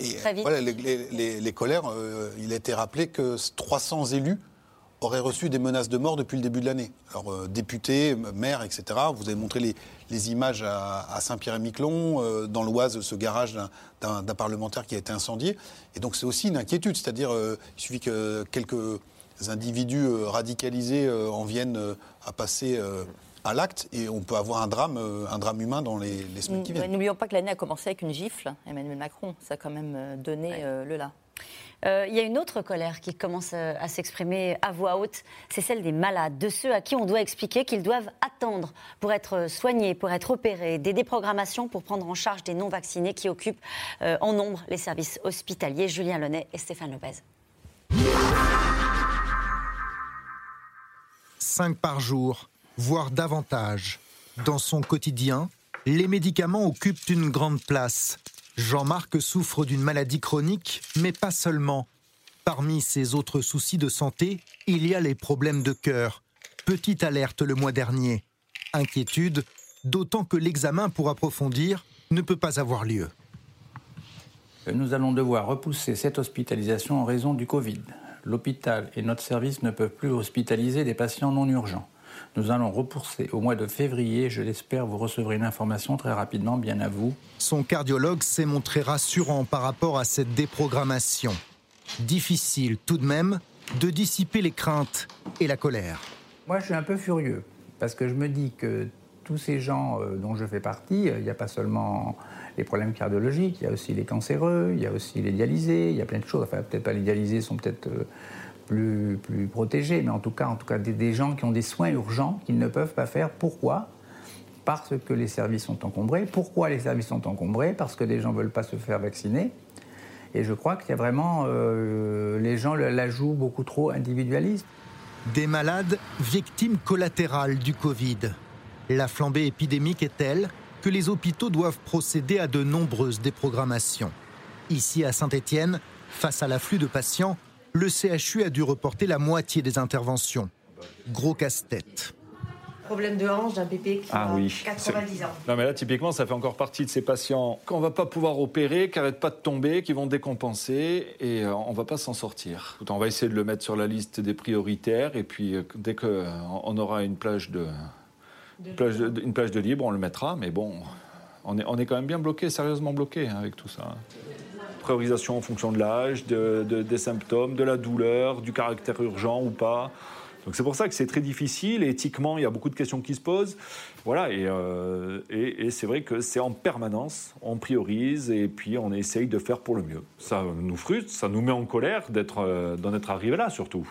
Et voilà, les, les- les- les colères, euh, il a été rappelé que 300 élus auraient reçu des menaces de mort depuis le début de l'année. Alors, euh, députés, maires, etc. Vous avez montré les, les images à, à Saint-Pierre-et-Miquelon, euh, dans l'Oise, ce garage d'un- parlementaire qui a été incendié. Et donc, c'est aussi une inquiétude. C'est-à-dire, euh, il suffit que quelques individus euh, radicalisés euh, en viennent euh, à passer euh, à l'acte et on peut avoir un drame, euh, un drame humain dans les, les semaines qui viennent. N'oublions pas que l'année a commencé avec une gifle, Emmanuel Macron. Ça a quand même euh, donné euh, le là. Euh, Il y a une autre colère qui commence à s'exprimer à voix haute, c'est celle des malades, de ceux à qui on doit expliquer qu'ils doivent attendre pour être soignés, pour être opérés, des déprogrammations pour prendre en charge des non-vaccinés qui occupent euh, en nombre les services hospitaliers. Julien Launay et Stéphane Lopez. 5 par jour, voire davantage. Dans son quotidien, les médicaments occupent une grande place. Jean-Marc souffre d'une maladie chronique, mais pas seulement. Parmi ses autres soucis de santé, il y a les problèmes de cœur. Petite alerte le mois dernier. Inquiétude, d'autant que l'examen pour approfondir ne peut pas avoir lieu. Nous allons devoir repousser cette hospitalisation en raison du Covid. L'hôpital et notre service ne peuvent plus hospitaliser des patients non urgents. Nous allons repousser au mois de février. Je l'espère, vous recevrez une information très rapidement, bien à vous. Son cardiologue s'est montré rassurant par rapport à cette déprogrammation. Difficile tout de même de dissiper les craintes et la colère. Moi, je suis un peu furieux parce que je me dis que tous ces gens euh, dont je fais partie, euh, il n'y a pas seulement les problèmes cardiologiques, il y a aussi les cancéreux, il y a aussi les dialysés, il y a plein de choses. Enfin, peut-être pas les dialysés sont peut-être euh, plus, protégés, mais en tout cas, en tout cas des, des gens qui ont des soins urgents qu'ils ne peuvent pas faire. Pourquoi? Parce que les services sont encombrés. Pourquoi les services sont encombrés? Parce que les gens ne veulent pas se faire vacciner. Et je crois qu'il y a vraiment. euh, les gens la jouent beaucoup trop individualiste. Des malades victimes collatérales du Covid. La flambée épidémique est telle que les hôpitaux doivent procéder à de nombreuses déprogrammations. Ici à Saint-Étienne, face à l'afflux de patients, le CHU a dû reporter la moitié des interventions. Gros casse-tête. Problème de hanche d'un bébé qui Ah a oui. 90 ans. Non, mais là, typiquement, ça fait encore partie de ces patients qu'on va pas pouvoir opérer, qui n'arrêtent pas de tomber, qui vont décompenser, et euh, on va pas s'en sortir. On va essayer de le mettre sur la liste des prioritaires, et puis euh, dès qu'on aura une plage de, une plage de, une plage de libre, on le mettra. Mais bon, on est, on est quand même bien bloqué, sérieusement bloqué hein, avec tout ça. Priorisation en fonction de l'âge, de- de- des symptômes, de la douleur, du caractère urgent ou pas. Donc c'est pour ça que c'est très difficile. Éthiquement, il y a beaucoup de questions qui se posent. Voilà, et, euh, et c'est vrai que c'est en permanence. On priorise et puis on essaye de faire pour le mieux. Ça nous frustre, ça nous met en colère d'être, euh, d'en être arrivé là surtout.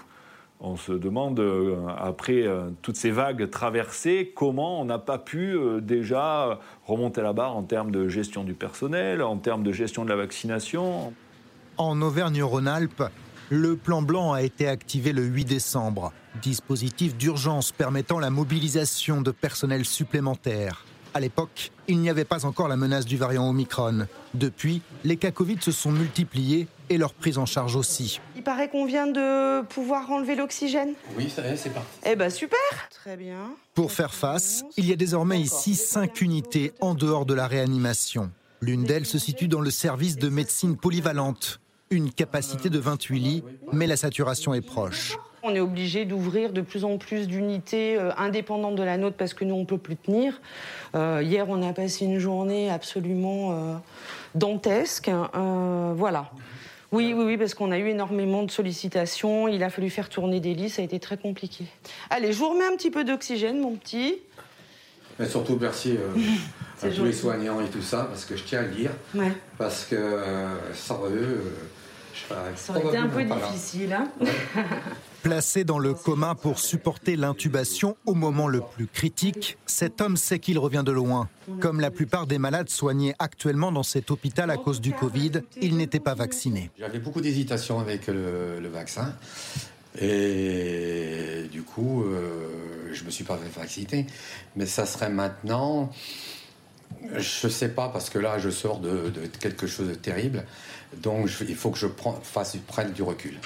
On se demande, euh, après euh, toutes ces vagues traversées, comment on n'a pas pu euh, déjà remonter la barre en termes de gestion du personnel, en termes de gestion de la vaccination. En Auvergne-Rhône-Alpes, le plan blanc a été activé le 8 décembre. Dispositif d'urgence permettant la mobilisation de personnel supplémentaire. À l'époque, il n'y avait pas encore la menace du variant Omicron. Depuis, les cas Covid se sont multipliés et leur prise en charge aussi. Il paraît qu'on vient de pouvoir enlever l'oxygène. Oui, ça y est, c'est parti. Eh ben super Très bien. Pour faire face, il y a désormais ici cinq unités en dehors de la réanimation. L'une d'elles se situe dans le service de médecine polyvalente. Une capacité de 28 lits, mais la saturation est proche. On est obligé d'ouvrir de plus en plus d'unités euh, indépendantes de la nôtre parce que nous, on ne peut plus tenir. Euh, hier, on a passé une journée absolument euh, dantesque. Euh, voilà. Oui, oui, oui, parce qu'on a eu énormément de sollicitations. Il a fallu faire tourner des lits, ça a été très compliqué. Allez, je vous remets un petit peu d'oxygène, mon petit. Mais surtout, merci euh, à tous les soignants et tout ça, parce que je tiens à le dire. Ouais. Parce que euh, sans eux, euh, je serais Ça aurait été un peu difficile. Hein Placé dans le coma pour supporter l'intubation au moment le plus critique, cet homme sait qu'il revient de loin. Comme la plupart des malades soignés actuellement dans cet hôpital à cause du Covid, il n'était pas vacciné. J'avais beaucoup d'hésitation avec le, vaccin. Et du coup, euh, je me suis pas fait vacciner. Mais ça serait maintenant. Je sais pas, parce que là, je sors de, quelque chose de terrible. Donc, il faut que je fasse, prenne du recul.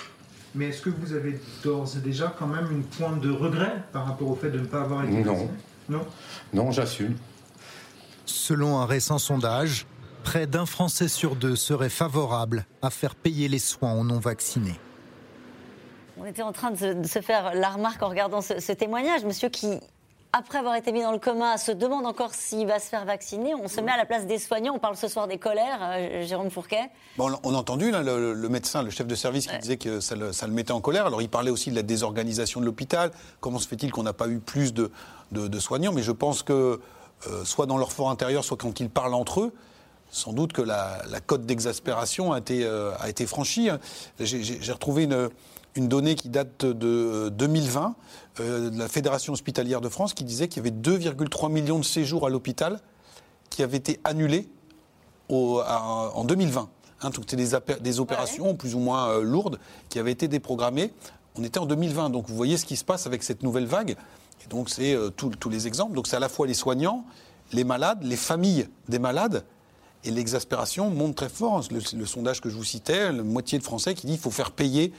Mais est-ce que vous avez d'ores et déjà quand même une pointe de regret par rapport au fait de ne pas avoir été Non. vacciné Non? Non, j'assume. Selon un récent sondage, près d'un Français sur deux serait favorable à faire payer les soins aux non-vaccinés. On était en train de se, de se faire la remarque en regardant ce, ce témoignage. Monsieur qui, après avoir été mis dans le coma, se demande encore s'il va se faire vacciner. On se met à la place des soignants. On parle ce soir des colères, euh, Jérôme Fourquet. Bon, on a entendu là, le, le médecin, le chef de service qui disait que ça le, ça le mettait en colère. Alors il parlait aussi de la désorganisation de l'hôpital. Comment se fait-il qu'on n'a pas eu plus de, de- de soignants? Mais je pense que, euh, soit dans leur fort intérieur, soit quand ils parlent entre eux, sans doute que la, la cote d'exaspération a été, euh, a été franchie. J'ai j'ai retrouvé une, une donnée qui date de 2020 euh, de la Fédération hospitalière de France qui disait qu'il y avait 2,3 millions de séjours à l'hôpital qui avaient été annulés au- à- en 2020. Hein, donc c'était des, opérations plus ou moins euh, lourdes qui avaient été déprogrammées. On était en 2020, donc vous voyez ce qui se passe avec cette nouvelle vague. Et donc c'est euh, tous- tous les exemples. Donc c'est à la fois les soignants, les malades, les familles des malades. Et l'exaspération monte très fort. Le, le sondage que je vous citais, la moitié de Français qui dit qu'il faut faire payer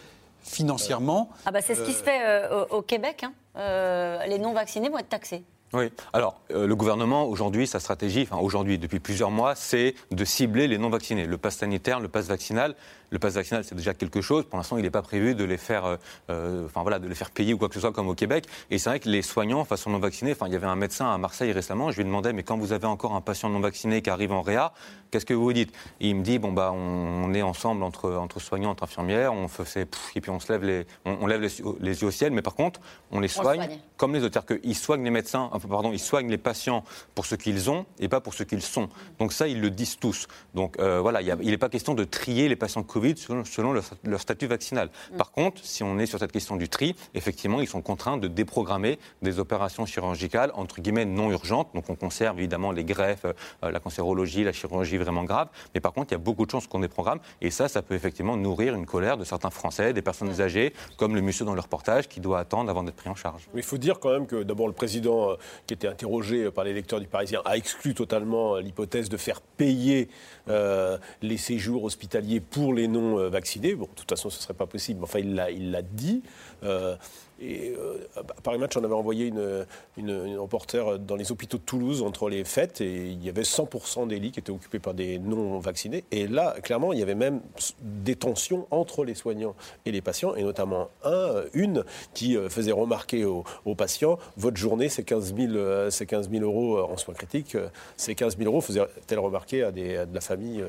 financièrement. Ah bah c'est ce qui se fait euh, au, au Québec. hein. Euh, les non-vaccinés vont être taxés. Oui. Alors, euh, le gouvernement, aujourd'hui, sa stratégie, enfin aujourd'hui, depuis plusieurs mois, c'est de cibler les non-vaccinés. Le pass sanitaire, le pass vaccinal. Le pass vaccinal, c'est déjà quelque chose. Pour l'instant, il n'est pas prévu de les faire, euh, euh, enfin voilà, de les faire payer ou quoi que ce soit comme au Québec. Et c'est vrai que les soignants, face aux non-vaccinés, enfin, il y avait un médecin à Marseille récemment. Je lui demandais, mais quand vous avez encore un patient non vacciné qui arrive en réa, qu'est-ce que vous vous dites? Et il me dit, bon bah, on, on est ensemble entre entre soignants, entre infirmières, on fait, et puis on se lève les, on, on lève les, les yeux au ciel. Mais par contre, on les On soigne comme les autres. C'est-à-dire qu'ils soignent les médecins, pardon, ils soignent les patients pour ce qu'ils ont et pas pour ce qu'ils sont. Donc ça, ils le disent tous. Donc euh, voilà, il n'est pas question de trier les patients Covid Covid selon, selon leur, leur statut vaccinal. Mm. Par contre, si on est sur cette question du tri, effectivement, ils sont contraints de déprogrammer des opérations chirurgicales entre guillemets non urgentes. Donc on conserve évidemment les greffes, euh, la cancérologie, la chirurgie vraiment grave. Mais par contre, il y a beaucoup de chances qu'on déprogramme. Et ça, ça peut effectivement nourrir une colère de certains Français, des personnes âgées, comme le monsieur dans le reportage, qui doit attendre avant d'être pris en charge. Mais il faut dire quand même que d'abord le président euh, qui était interrogé par les lecteurs du Parisien a exclu totalement euh, l'hypothèse de faire payer euh, les séjours hospitaliers pour les non euh, vaccinés. Bon, de toute façon, ce serait pas possible. Enfin, il l'a, il l'a dit. Euh, et euh, à Paris Match, on avait envoyé une, une, reporter dans les hôpitaux de Toulouse entre les fêtes et il y avait 100% des lits qui étaient occupés par des non vaccinés. Et là, clairement, il y avait même des tensions entre les soignants et les patients, et notamment un, une qui euh, faisait remarquer aux, patients votre journée, c'est 15 000, euh, c'est 15 000 euros euh, en soins critiques. Ces 15 000 euros faisait-elle remarquer à, de la famille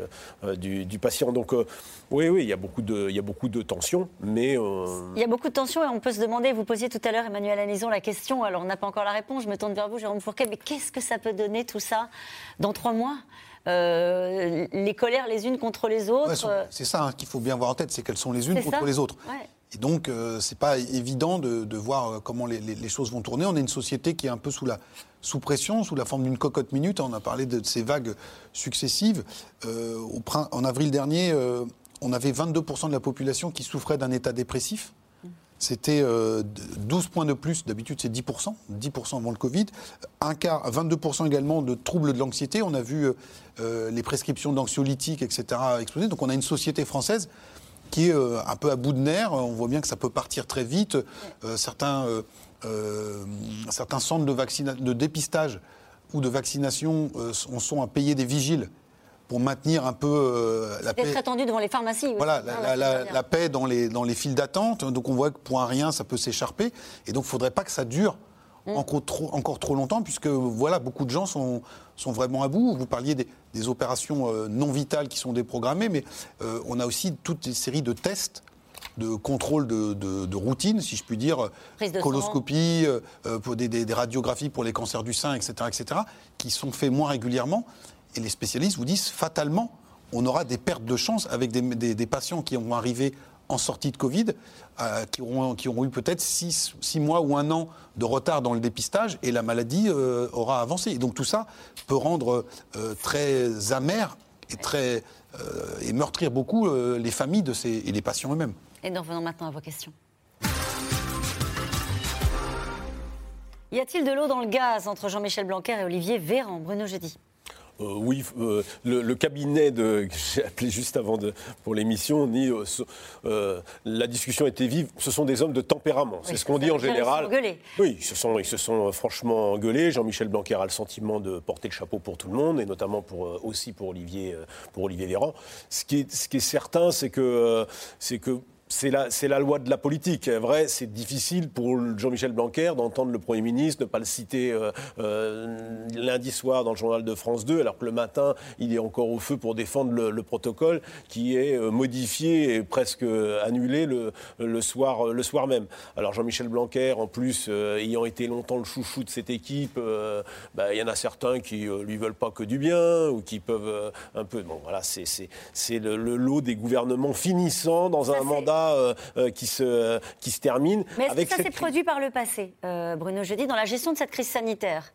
du, patient? Donc, oui, oui, il y a beaucoup de, tensions, mais. Il y a beaucoup de tensions et on peut se demander, vous posiez tout à l'heure, Emmanuel Anison, la question, alors on n'a pas encore la réponse, je me tourne vers vous, Jérôme Fourquet, mais qu'est-ce que ça peut donner tout ça dans trois mois? Euh, Les colères les unes contre les autres Ouais, euh, c'est ça hein, qu'il faut bien voir en tête, c'est qu'elles sont les unes contre ça les autres. Ouais. Et donc, euh, c'est pas évident de, de voir euh, comment les, les- les choses vont tourner. On est une société qui est un peu sous, la, sous pression, sous la forme d'une cocotte minute. On a parlé de, ces vagues successives. Euh, au en avril dernier, on avait 22% de la population qui souffrait d'un état dépressif. C'était euh, 12 points de plus, d'habitude c'est 10%, 10% avant le Covid. Un quart, 22% également de troubles de l'anxiété. On a vu euh, euh, les prescriptions d'anxiolytiques, etc. exploser. Donc on a une société française qui est euh, un peu à bout de nerfs. On voit bien que ça peut partir très vite. Euh, certains, euh, euh, centres de, dépistage ou de vaccination euh, sont à payer des vigiles pour maintenir un peu euh, la D'être paix. attendu devant les pharmacies. aussi, Voilà, la, paix dans les, dans les files d'attente. Donc on voit que pour un rien, ça peut s'écharper. Et donc il ne faudrait pas que ça dure Mm. encore, trop, encore trop longtemps, puisque voilà, beaucoup de gens sont, sont vraiment à bout. Vous parliez des, des opérations euh, non vitales qui sont déprogrammées, mais euh, on a aussi toute une série de tests de contrôle de, de- de routine, si je puis dire, coloscopie, euh, euh, pour des, des- des radiographies pour les cancers du sein, etc., etc., qui sont faits moins régulièrement. Et les spécialistes vous disent, fatalement, on aura des pertes de chance avec des, patients qui vont arriver en sortie de Covid, euh, qui, auront, qui auront eu peut-être six, six mois ou un an de retard dans le dépistage, et la maladie euh, aura avancé. Et donc tout ça peut rendre euh, très amer et, très, et meurtrir beaucoup les familles de ces, et les patients eux-mêmes. Et nous revenons maintenant à vos questions. Y a-t-il de l'eau dans le gaz entre Jean-Michel Blanquer et Olivier Véran? Bruno Jeudi. Euh, oui, euh, le, le cabinet de, que j'ai appelé juste avant de, pour l'émission dit euh, la discussion était vive. Ce sont des hommes de tempérament. C'est Oui, ce qu'on dit en ils se sont général. Oui, ils se sont, ils se sont franchement engueulés. Jean-Michel Blanquer a le sentiment de porter le chapeau pour tout le monde, et notamment pour, aussi pour Olivier, pour Olivier Véran. Ce qui est, ce qui est certain, c'est que, c'est que c'est la, loi de la politique. C'est vrai, c'est difficile pour Jean-Michel Blanquer d'entendre le Premier ministre ne pas le citer euh, euh, lundi soir dans le journal de France 2, alors que le matin, il est encore au feu pour défendre le, le protocole qui est euh, modifié et presque annulé le, le, soir, le soir même. Alors Jean-Michel Blanquer, en plus, euh, ayant été longtemps le chouchou de cette équipe, bah, il y en a certains qui euh, lui veulent pas que du bien ou qui peuvent un peu... Bon, voilà, c'est, le, le lot des gouvernements finissants dans un mandat euh, euh, qui, se, qui se termine. Mais est-ce que ça cette s'est produit par le passé, euh, Bruno Jeudi, dans la gestion de cette crise sanitaire?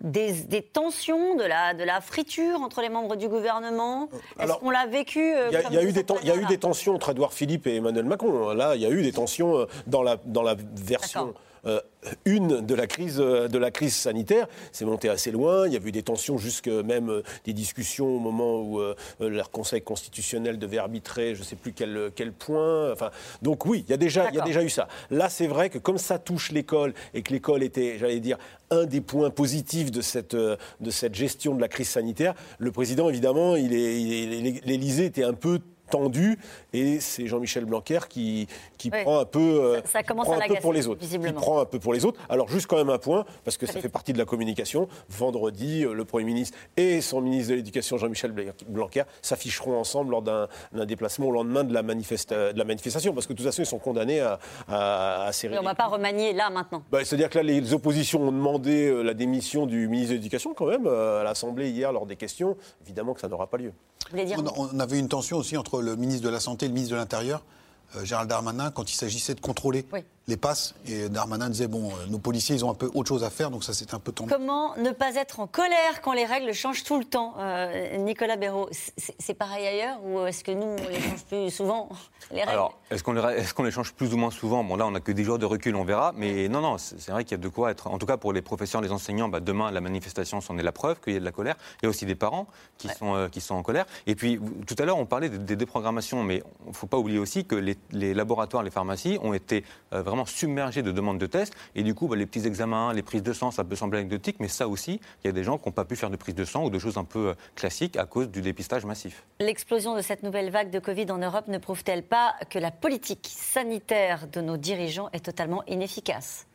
Des, des tensions, de la, de la friture entre les membres du gouvernement? Est-ce qu'on l'a vécu euh, Il y, a, y eu ten- y a eu des tensions entre Edouard Philippe et Emmanuel Macron. Là, il y a eu des tensions euh, dans la, dans la version. Euh, une de la crise euh, de la crise sanitaire, c'est monté assez loin. Il y a eu des tensions jusque même euh, des discussions au moment où euh, euh, le Conseil constitutionnel devait arbitrer, je ne sais plus quel, quel point. Enfin, donc oui, il y a déjà il y a déjà eu ça. Là, c'est vrai que comme ça touche l'école et que l'école était, j'allais dire, un des points positifs de cette, de cette gestion de la crise sanitaire, le président, évidemment, il est- l'Élysée était un peu tendu et c'est Jean-Michel Blanquer qui, qui Oui. prend un peu, euh, Ça- ça commence prend à un peu pour les autres. Qui prend un peu pour les autres. Alors juste quand même un point, parce que ça fait partie de la communication. Vendredi, euh, le Premier ministre et son ministre de l'Éducation, Jean-Michel Blanquer, s'afficheront ensemble lors d'un déplacement au lendemain de la, manifesta- de la manifestation, parce que de toute façon, ils sont condamnés à, à, à serrer Et on ne va pas remanier là maintenant. bah, C'est-à-dire que là, les oppositions ont demandé euh, la démission du ministre de l'Éducation, quand même, euh, à l'Assemblée hier, lors des questions. Évidemment que ça n'aura pas lieu. Vous voulez dire On, on avait une tension aussi entre le ministre de la Santé et le ministre de l'Intérieur, euh, Gérald Darmanin, quand il s'agissait de contrôler les passes. Et Darmanin disait, bon, euh, nos policiers, ils ont un peu autre chose à faire, donc ça c'était un peu tendu. Comment ne pas être en colère quand les règles changent tout le temps Euh, Nicolas Béraud, c'est c'est pareil ailleurs ou est-ce que nous, on les change plus souvent, les règles? Alors, est-ce qu'on les, est qu'on les change plus ou moins souvent? Bon, là, on n'a que 10 jours de recul, on verra. Mais non, non, c'est c'est vrai qu'il y a de quoi être. En tout cas, pour les professeurs, les enseignants, bah, demain, la manifestation, c'en est la preuve qu'il y a de la colère. Il y a aussi des parents qui, sont, euh, qui sont en colère. Et puis, tout à l'heure, on parlait des, des déprogrammations, mais il ne faut pas oublier aussi que les, les laboratoires, les pharmacies ont été euh, vraiment submergés de demandes de tests. Et du coup, bah, les petits examens, les prises de sang, ça peut sembler anecdotique, mais ça aussi, il y a des gens qui n'ont pas pu faire de prise de sang ou de choses un peu euh, classiques à cause du dépistage massif. L'explosion de cette nouvelle vague de Covid en Europe ne prouve-t-elle pas que la politique sanitaire de nos dirigeants est totalement inefficace?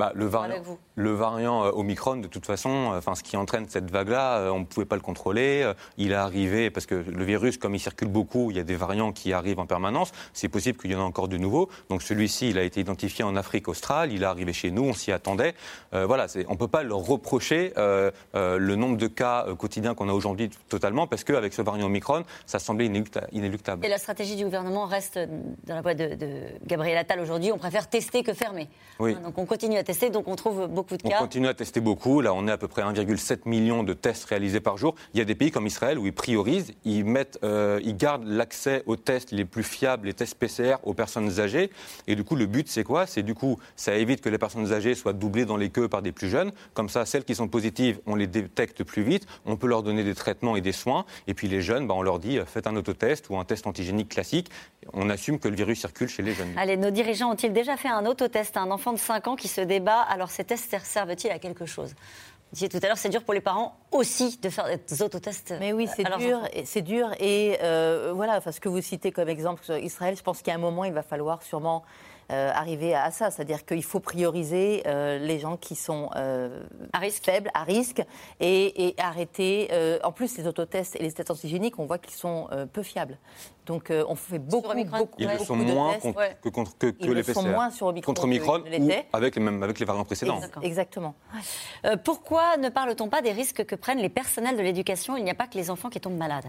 Bah, le, variant, le euh, Omicron, de toute façon, euh, enfin, ce qui entraîne cette vague-là, euh, on ne pouvait pas le contrôler. Il est arrivé, parce que le virus, comme il circule beaucoup, il y a des variants qui arrivent en permanence. C'est possible qu'il y en ait encore de nouveaux. Donc celui-ci, il a été identifié en Afrique australe, il est arrivé chez nous, on s'y attendait. Euh, voilà, on ne peut pas leur reprocher euh, euh, le nombre de cas quotidiens qu'on a aujourd'hui totalement, parce qu'avec ce variant Omicron, ça semblait inélucta- inéluctable. Et la stratégie du gouvernement reste dans la boîte de, de Gabriel Attal aujourd'hui. On préfère tester que fermer. Oui. Hein, Donc on continue à tester, donc on trouve beaucoup de On cas. continue à tester beaucoup. Là, on est à peu près 1,7 million de tests réalisés par jour. Il y a des pays comme Israël où ils priorisent, ils, mettent, euh, ils gardent l'accès aux tests les plus fiables, les tests PCR, aux personnes âgées. Et du coup, le but, c'est quoi? C'est du coup, ça évite que les personnes âgées soient doublées dans les queues par des plus jeunes. Comme ça, celles qui sont positives, on les détecte plus vite. On peut leur donner des traitements et des soins. Et puis les jeunes, bah, on leur dit, euh, faites un autotest ou un test antigénique classique. On assume que le virus circule chez les jeunes. Allez, nos dirigeants ont-ils déjà fait un autotest à un enfant de 5 ans qui se débat Alors ces tests servent-ils à quelque chose? Vous disiez tout à l'heure, c'est dur pour les parents aussi de faire des autotests. Mais oui, c'est dur, c'est dur. Et euh, voilà, enfin, ce que vous citez comme exemple sur Israël, je pense qu'à un moment, il va falloir sûrement euh, arriver à ça. C'est-à-dire qu'il faut prioriser euh, les gens qui sont euh, à risque. faibles, à risque, et, et arrêter. euh, en plus, les autotests et les tests antigéniques, on voit qu'ils sont euh, peu fiables. Donc, euh, on fait beaucoup, Omicron. beaucoup, Ils le beaucoup sont de moins tests. contre- que, contre, que, que Ils le sont moins sur Omicron Contre Omicron ou avec les, mêmes, avec les variants précédents. Ex- Exactement. Euh, pourquoi ne parle-t-on pas des risques que prennent les personnels de l'éducation Il n'y a pas que les enfants qui tombent malades?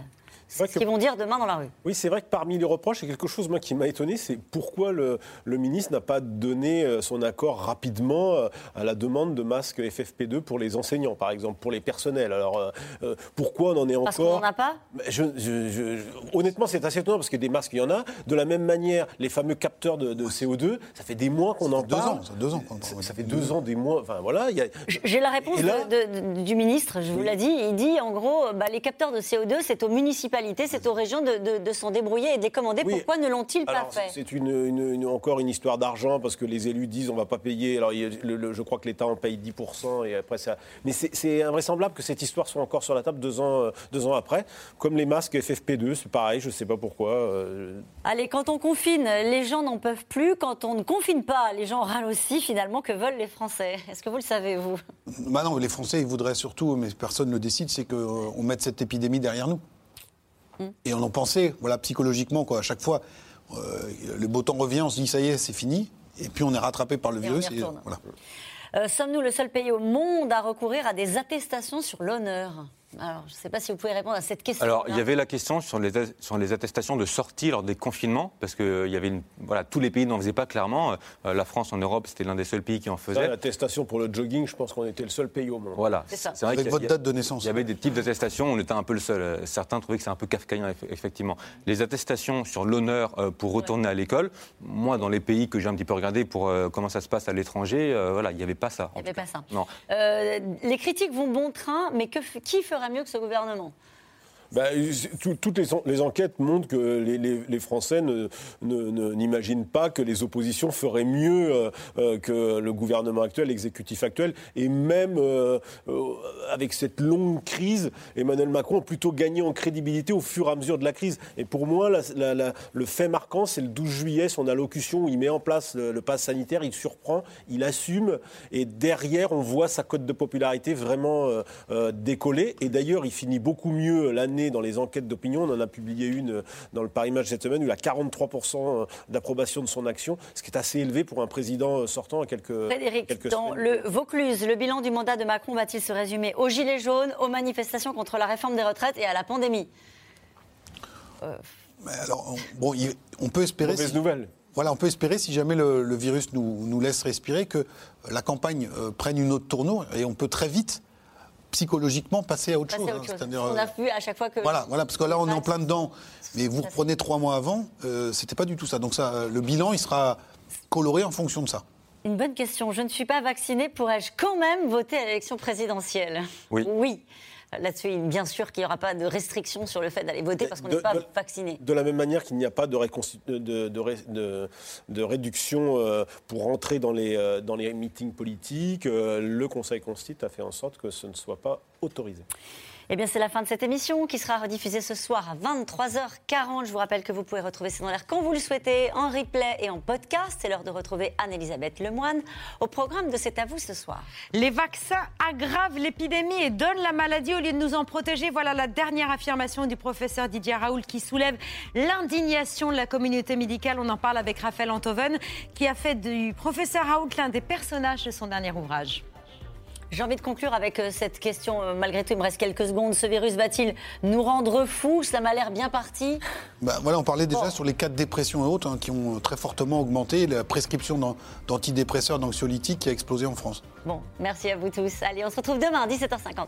Ce qu'ils vont dire demain dans la rue. Oui, c'est vrai que parmi les reproches, il y a quelque chose moi, qui m'a étonné, c'est pourquoi le, le ministre n'a pas donné euh, son accord rapidement euh, à la demande de masques FFP2 pour les enseignants, par exemple, pour les personnels. Alors, euh, pourquoi on en est Parce qu'on encore n'en a pas? Mais je- je- je- je- honnêtement, c'est assez étonnant parce que des masques, il y en a. De la même manière, les fameux capteurs de, de CO2, ça fait des mois qu'on en deux parle. ans, ça fait deux ans qu'on en Ça, parle. ça fait deux ans, des mois. Enfin voilà. a- J'ai la réponse Et là- de- de- du ministre, je vous l'ai dit. Il dit en gros, bah, les capteurs de CO2, c'est aux municipalités, c'est aux régions de, de- de s'en débrouiller et de les commander. Oui. Pourquoi ne l'ont-ils pas fait c'est une, une- une- encore une histoire d'argent parce que les élus disent on va pas payer. Alors, il y a le- le- je crois que l'État en paye 10% et après ça. Mais c'est- invraisemblable que cette histoire soit encore sur la table deux ans, euh, deux ans après. Comme les masques FFP2, c'est pareil, je sais pas pourquoi. euh, Allez, quand on confine, les gens n'en peuvent plus. Quand on ne confine pas, les gens râlent aussi finalement que veulent les Français. Est-ce que vous le savez, vous? Bah non, les Français, ils voudraient surtout, mais personne ne le décide, c'est qu'on mette cette épidémie derrière nous. Hmm. Et on en pensait, voilà, psychologiquement, quoi. À chaque fois, euh, le beau temps revient, on se dit, ça y est, c'est fini. Et puis on est rattrapé par le Et virus. voilà. Euh, Sommes-nous le seul pays au monde à recourir à des attestations sur l'honneur? Alors, je ne sais pas si vous pouvez répondre à cette question. Alors, il y avait la question sur les, sur les attestations de sortie lors des confinements, parce que il y avait une- voilà, tous les pays n'en faisaient pas clairement. Euh, la France en Europe, c'était l'un des seuls pays qui en faisait. L'attestation pour le jogging, je pense qu'on était le seul pays au monde. Voilà. C'est ça. vrai Avec votre date de naissance. Il y avait des types d'attestations, on était un peu le seul. Euh, Certains trouvaient que c'est un peu kafkaïen, eff- effectivement. Les attestations sur l'honneur euh, pour retourner à l'école, moi, dans les pays que j'ai un petit peu regardé pour euh, comment ça se passe à l'étranger, euh, voilà, il n'y avait pas ça. Il n'y avait pas ça. Non. Euh, les critiques vont bon train, mais que qui mieux que ce gouvernement Bah, tout- toutes les, en- les enquêtes montrent que les, Français ne- ne- ne- n'imaginent pas que les oppositions feraient mieux euh, euh, que le gouvernement actuel, l'exécutif actuel. Et même euh, avec cette longue crise, Emmanuel Macron a plutôt gagné en crédibilité au fur et à mesure de la crise. Et pour moi, le fait marquant, c'est le 12 juillet, son allocution où il met en place le, pass sanitaire, il surprend, il assume. Et derrière, on voit sa cote de popularité vraiment décoller. Et d'ailleurs, il finit beaucoup mieux l'année dans les enquêtes d'opinion. On en a publié une euh, dans le Paris Match cette semaine où il a 43% d'approbation de son action, ce qui est assez élevé pour un président euh, sortant à quelques, Frédéric, quelques dans semaines. le Vaucluse, le bilan du mandat de Macron va-t-il se résumer aux gilets jaunes, aux manifestations contre la réforme des retraites et à la pandémie Euh, alors, bon, on peut espérer. Mauvaise nouvelle. Voilà, on peut espérer, si jamais le, virus nous, nous, laisse respirer, que la campagne euh, prenne une autre tournure et on peut très vite psychologiquement passer à autre chose. Hein. on a vu à chaque fois que. Voilà, voilà parce que là, on est en plein dedans. Mais vous reprenez trois mois avant, euh, c'était pas du tout ça. Donc ça, le bilan, il sera coloré en fonction de ça. Une bonne question. Je ne suis pas vaccinée. Pourrais-je quand même voter à l'élection présidentielle? Oui. Oui. Là-dessus, bien sûr qu'il n'y aura pas de restriction sur le fait d'aller voter parce qu'on n'est pas vacciné. De la même manière qu'il n'y a pas de, de, réduction euh, pour rentrer dans les, euh, dans les meetings politiques, euh, le Conseil constitue a fait en sorte que ce ne soit pas autorisé. Eh bien, c'est la fin de cette émission qui sera rediffusée ce soir à 23h40. Je vous rappelle que vous pouvez retrouver C'est dans l'air quand vous le souhaitez, en replay et en podcast. C'est l'heure de retrouver Anne-Elisabeth Lemoine au programme de C'est à vous ce soir. Les vaccins aggravent l'épidémie et donnent la maladie au lieu de nous en protéger. Voilà la dernière affirmation du professeur Didier Raoult qui soulève l'indignation de la communauté médicale. On en parle avec Raphaël Antoven qui a fait du professeur Raoult l'un des personnages de son dernier ouvrage. J'ai envie de conclure avec euh, cette question. Euh, malgré tout, il me reste quelques secondes. Ce virus va-t-il nous rendre fous? Ça m'a l'air bien parti. Bah, voilà, on parlait déjà sur les cas de dépression et autres hein, qui ont très fortement augmenté. La prescription d'antidépresseurs, d'anxiolytiques qui a explosé en France. Bon, merci à vous tous. Allez, on se retrouve demain, 17h50.